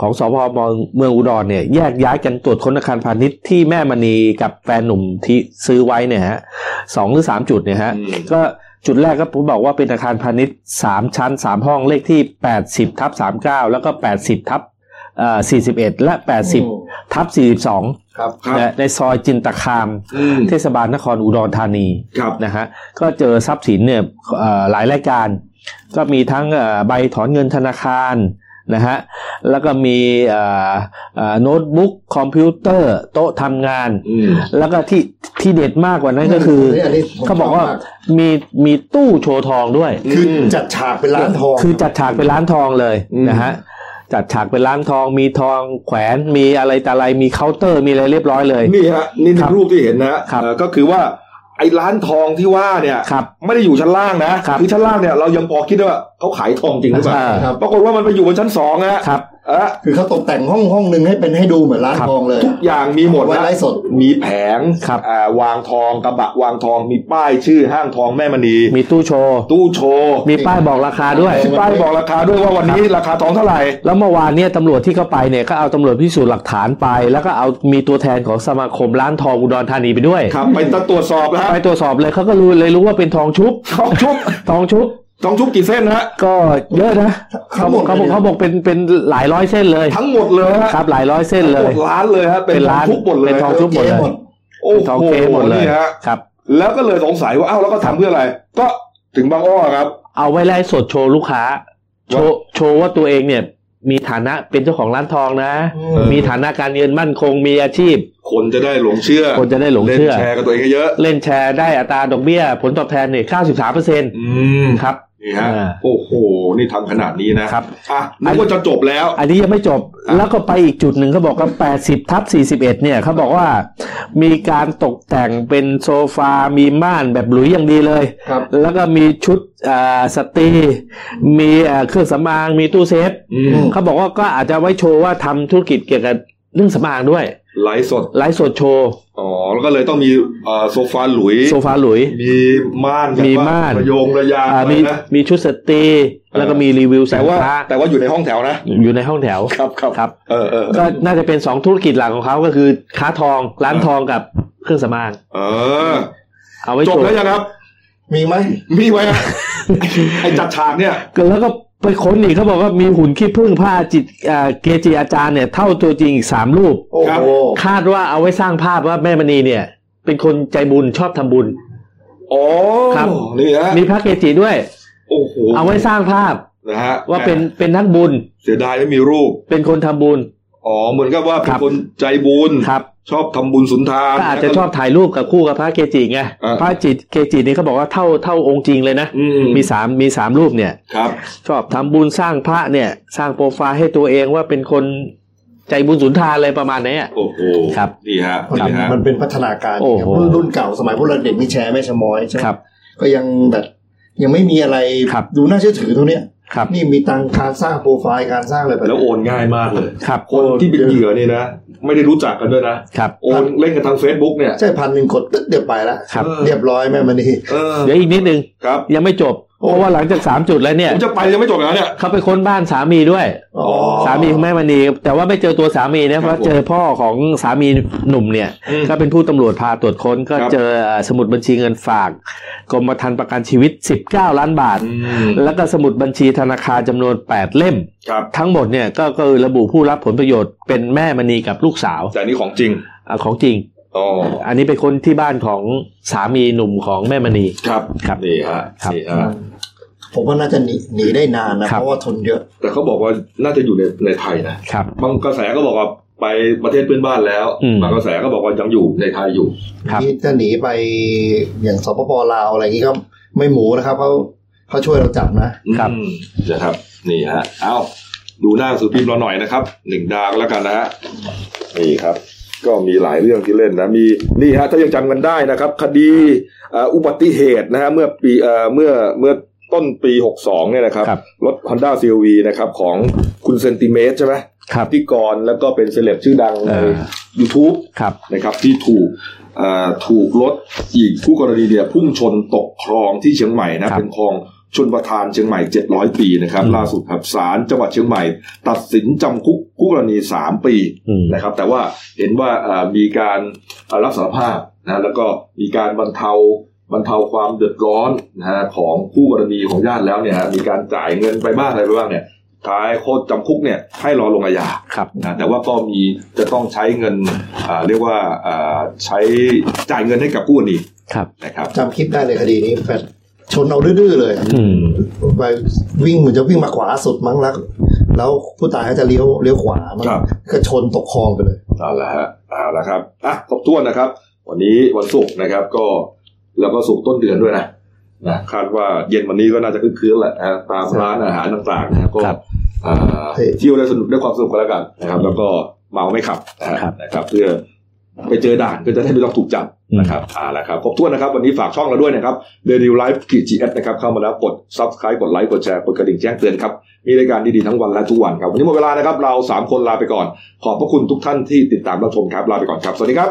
ของสพเมืองเมืองอุดรเนี่ยแยกย้ายกันตรวจค้นอาคารพาณิชย์ที่แม่มณีกับแฟนหนุ่มที่ซื้อไว้เนี่ยฮะสองหรือสามจุดเนี่ยฮะอืมก็จุดแรกก็ผมบอกว่าเป็นอาคารพาณิชย์สามชั้นสามห้องเลขที่แปดสิบทับสามเก้าแล้วก็แปดสิบทับ เอ่อสี่สิบเอ็ดและแปดสิบทับสี่สิบสองครับครับนะในซอยจินตคามอืมเทศบาลนครอุดรธานีครับนะฮะก็เจอทรัพย์สินเนี่ยเอ่อหลายรายการ ก็มีทั้งเอ่อใบถอนเงินธนาคารนะฮะแล้วก็มีเอ่อเอ่อโน้ตบุ๊กคอมพิวเตอร์ โต๊ะทำงานอืมแล้วก็ที่ที่เด็ดมากกว่านั้นก็คืออันนี้ผมเขาบอกว่าชอบมากมีมีตู้โชว์ทองด้วย คือจัดฉากเป็นร้านทอง คือจัดฉากเป็นร้านทองเลยอืมนะฮะ จัดฉากเป็นร้านทองมีทองแขวนมีอะไรแต่อะไรมีเคาน์เตอร์มีอะไรเรียบร้อยเลย นี่ฮะนี่ครับรูปที่เห็นนะฮะครับเอ่อก็คือว่าไอ้ร้านทองที่ว่าเนี่ยครับไม่ได้อยู่ชั้นล่างนะครับอชั้นล่างเนี่ยเรายังพอคิดได้ว่าเขาขายทองจริงหรือเปล่าอ่าครับปรากฏว่ามันไปอยู่บนชั้นสองฮะครับเออคือเขาตกแต่งห้องห้องหนึ่งให้เป็นให้ดูเหมือนร้านครับทองเลยทุกอย่างมีหมดไว้นะไลฟ์สดมีแผงครับอ่าวางทองกระบะวางทองมีป้ายชื่อห้างทองแม่มณี มีตู้โชว์ตู้โชว์มีป้ายบอกราคาด้วยมีป้ายบอกราคาด้วยว่าวันนี้ราคาทองเท่าไหร่ แล้วเมื่อวานเนี่ยตำรวจที่เข้าไปเนี่ยก็เอาตำรวจพิสูจน์หลักฐานไป แล้วก็เอามีตัวแทนของสมาคมร้านทองอุดรธานีไปด้วยครับไปตรวจสอบแล้วฮะไปตรวจสอบเลยเขาก็รู้เลยรู้ว่าเป็นทองชุบทองชุบทองชุบ ทองชุบกี่เส้นนะฮะ ก็เยอะนะเขาบอกเขาบอกเขาบอกเป็นเป็นหลายร้อยเส้นเลย ทั้งหมดเลยฮะครับหลายร้อยเส้นเลหมยดล้านเลยฮะเป็นเป็นทองร้านชุบหมดเลยเป็นทองชุบหมดเลยโอ้ทองโหเก๊หมดเลยนี่ฮะครับ แล้วก็เลยสงสัยว่าอ้าวแล้วก็ทำเพื่ออะไร ก็ถึงบางอ้อครับ เอาไว้ไล่สดโชว์ลูกค้า โชว์โชว์ว่าตัวเองเนี่ยมีฐานะเป็นเจ้าของร้านทองนะอืมมีฐานะการเงินมั่นคงมีอาชีพ คนจะได้หลงเชื่อ คนจะได้หลงเชื่อล่นแชร์กับตัวเองเยอะ เล่นแชร์ได้อัตราดอกเบี้ย ผลตอบแทนเนี่ย93เปอร์เซ็นต์อืมครับ นี่ฮะอ่าโอ้โห นี่ทำขนาดนี้นะครับอะนึกว่าจะจบแล้ว อันนี้ยังไม่จบครับแล้วก็ไปอีกจุดหนึ่งเขาบอกว่า80ทับ41เนี่ยเขาบอกว่ามีการตกแต่งเป็นโซฟา มีม่านแบบหลุยอย่างดีเลยครับแล้วก็มีชุดอ่าสตรีมีอ่าเครื่องสำอางมีตู้เซฟอืมเขาบอกว่าก็อาจจะไว้โชว์ว่าทำธุรกิจเกี่ยวกับ เครื่องสำอางด้วยไลฟ์สดไลฟ์สดโชว์อ๋อแล้วก็เลยต้องมีเอ่อโซฟาหลุยส์โซฟาหลุยส์ มีม่านแบบมีว่ม่านระโยงระยางอ่าอะไรมีนะมีชุดสตรีแล้วก็มีรีวิวสินค้าแต่ว่าอยู่ในห้องแถวนะ อยู่ในห้องแถวครับครับครับเออเออก็น่าจะเป็นสองธุรกิจหลักของเขาก็คือค้าทองร้านทองกับเครื่องสำอางเออ เอาไว้จโชบว์แล้วยังครับ มีไหมมีไว้ฮะไอ้จัดฉากเนี่ยแล้วก็ ไปค้นอีกเขาบอกว่ามีหุ่นขี้ผึ้งผ้าจิตอ่าเกจิอาจารย์เนี่ยเท่าตัวจริงอีกสามรูป โอ้ครับโหคาดว่าเอาไว้สร้างภาพว่าแม่มณีเนี่ย เป็นคนใจบุญชอบทำบุญอ๋อครับ นี่ฮะมีพระเกจิด้วย โอ้โหเอาไว้สร้างภาพนะฮะว่าเป็นเป็นนักบุญ เสียดายไม่มีรูป เป็นคนทำบุญ อ๋อเหมือนกับว่าเป็คนรับคนใจบุญครับชอบทำบุญสุนทานก็อาจจะชอบถ่ายรูปกับคู่กับพระเกจิไงอ่าพระจิตเกจินี่เขาบอกว่าเท่าเท่าองค์จริงเลยนะอืมมีสามมีสามรูปเนี่ยครับ ชอบทำบุญสร้างพระเนี่ย สร้างโปรไฟล์ให้ตัวเองว่าเป็นคนใจบุญสุนทานอะไรประมาณนี้อะโอ้โหครับนี่ฮะมันนี่ฮะมันเป็นพัฒนาการโอ้โหรุ่นรุ่นเก่าสมัยพวกเราเด็กนี่แชร์แม่ชะม้อยใช่ไหมครับก็ยังแบบยังไม่มีอะไรครับดูน่าเชื่อถือตรงเนี้ย ครับนี่มีตังการสร้างโปรไฟล์การสร้างอะไรแบบแล้วนี้โอนง่ายมากเลยครับคนที่เป็นเหยื่อนี่นะ ไม่ได้รู้จักกันด้วยนะครับโอนเล่นกันทาง Facebook เนี่ยใช่พันหนึ่งกดตึ๊ดเดียวไปละครับเออเรียบร้อยแม่มันนี่เออเดี๋ยวอีกนิดนึงครับยังไม่จบ เพราะว่าหลังจากสามจุดแล้วเนี่ยผมจะไปยังไม่จบแล้วเนี่ยเขาไปค้นบ้านสามีด้วยอ๋อสามีของแม่มณีแต่ว่าไม่เจอตัวสามีนะเพราะผมเจอพ่อของสามีหนุ่มเนี่ยอืมก็เป็นผู้ตำรวจพาตรวจค้นก็ครับเจอสมุดบัญชีเงินฝากกรมธรรม์ประกันชีวิต 19 ล้านบาทอืมแล้วก็สมุดบัญชีธนาคารจำนวน 8 เล่มครับทั้งหมดเนี่ยก็ก็ระบุผู้รับผลประโยชน์เป็นแม่มณีกับลูกสาว แต่อันนี้ของจริงอะของจริงอ๋ออันนี้เป็นคนที่บ้านของสามีหนุ่มของแม่มณีครับครับนี่ฮะครับนี่ฮะ ผมว่าน่าจะหนีหนีได้นานนะครับเพราะว่าทนเยอะ แต่เขาบอกว่าน่าจะอยู่ในในไทยนะครับบางกระแสก็บอกว่าไปประเทศเพื่อนบ้านแล้วอืมบางกระแสก็บอกว่ายังอยู่ในไทยอยู่ครับที่จะหนีไปอย่างสปปลาวอะไรอย่างนี้ก็ไม่หมูนะครับเขาเขาช่วยเราจับนะครับอืมนะครับนี่ฮะเอาดูหน้าหนังสือพิมพ์เราหน่อยนะครับหนึ่งดาวแล้วกันนะฮะนี่ครับ ก็มีหลายเรื่องที่เล่นนะมีนี่ฮะถ้ายังจำกันได้นะครับ คดีเอ่ออุบัติเหตุนะฮะเมื่อปีเอ่อเมื่อเมื่อ ต้นปี 62 เนี่ยนะครับครับรถ Honda CRV นะครับของคุณเซนติเมตรใช่ไหมครับพิธีกรแล้วก็เป็นเซเลบชื่อดังในเออ YouTube ครับนะครับที่ถูกเอ่อถูกรถอีกคู่กรณีเนี่ยพุ่งชนตกคลองที่เชียงใหม่นะครับเป็นคลองชนประทานเชียงใหม่ 700 ปีนะครับอืมล่าสุดครับศาลจังหวัดเชียงใหม่ ตัดสินจำคุกคู่กรณี 3 ปีอืมนะครับ แต่ว่าเห็นว่าเอ่อมีการเอ่อรับสารภาพนะแล้วก็มีการบรรเทา บรรเทาความเดือดร้อนนะฮะของคู่กรณีของญาติแล้วเนี่ยฮะมีการจ่ายเงินไปบ้างอะไรไปบ้างเนี่ยท้ายโทษจำคุกเนี่ยให้รอลงอาญาครับนะแต่ว่าก็มีจะต้องใช้เงินอ่าเรียกว่าอ่าใช้จ่ายเงินให้กับผู้อื่นอีกครับนะครับจำคลิปได้เลยคดีนี้แบบชนเอาดื้อๆเลยอืมไปวิ่งเหมือนจะวิ่งมาขวาสุดมั้งแล้วแล้วผู้ตายเขาจะเลี้ยวเลี้ยวขวามันครับก็ชนตกคลองไปเลยเอาละฮะเอาละครับอะครบถ้วนนะครับ วันนี้วันศุกร์นะครับก็ แล้วก็ศุกร์ต้นเดือนด้วยนะนะคาดว่าเย็นวันนี้ก็น่าจะคึกคืนแหละนะฮะตามร้านอาหารต่างๆนะครับก็ครับอ่าเฮ้ยเที่ยวได้สนุกได้ความสนุกกันแล้วกันนะครับ แล้วก็เมาไม่ขับนะฮะครับนะครับ เพื่อไปเจอด่านก็จะได้ไม่ต้องถูกจับนะครับอ่าละครับครบถ้วนนะครับ วันนี้ฝากช่องเราด้วยนะครับ The New Life ขีดจีเอสนะครับ เข้ามาแล้วกด subscribe กดไลค์กดแชร์กดกระดิ่งแจ้งเตือนครับ มีรายการดีๆทั้งวันและทุกวันครับ วันนี้หมดเวลานะครับ เรา 3 คนลาไปก่อน ขอบพระคุณทุกท่านที่ติดตามรับชมครับลาไปก่อนครับ สวัสดีครับ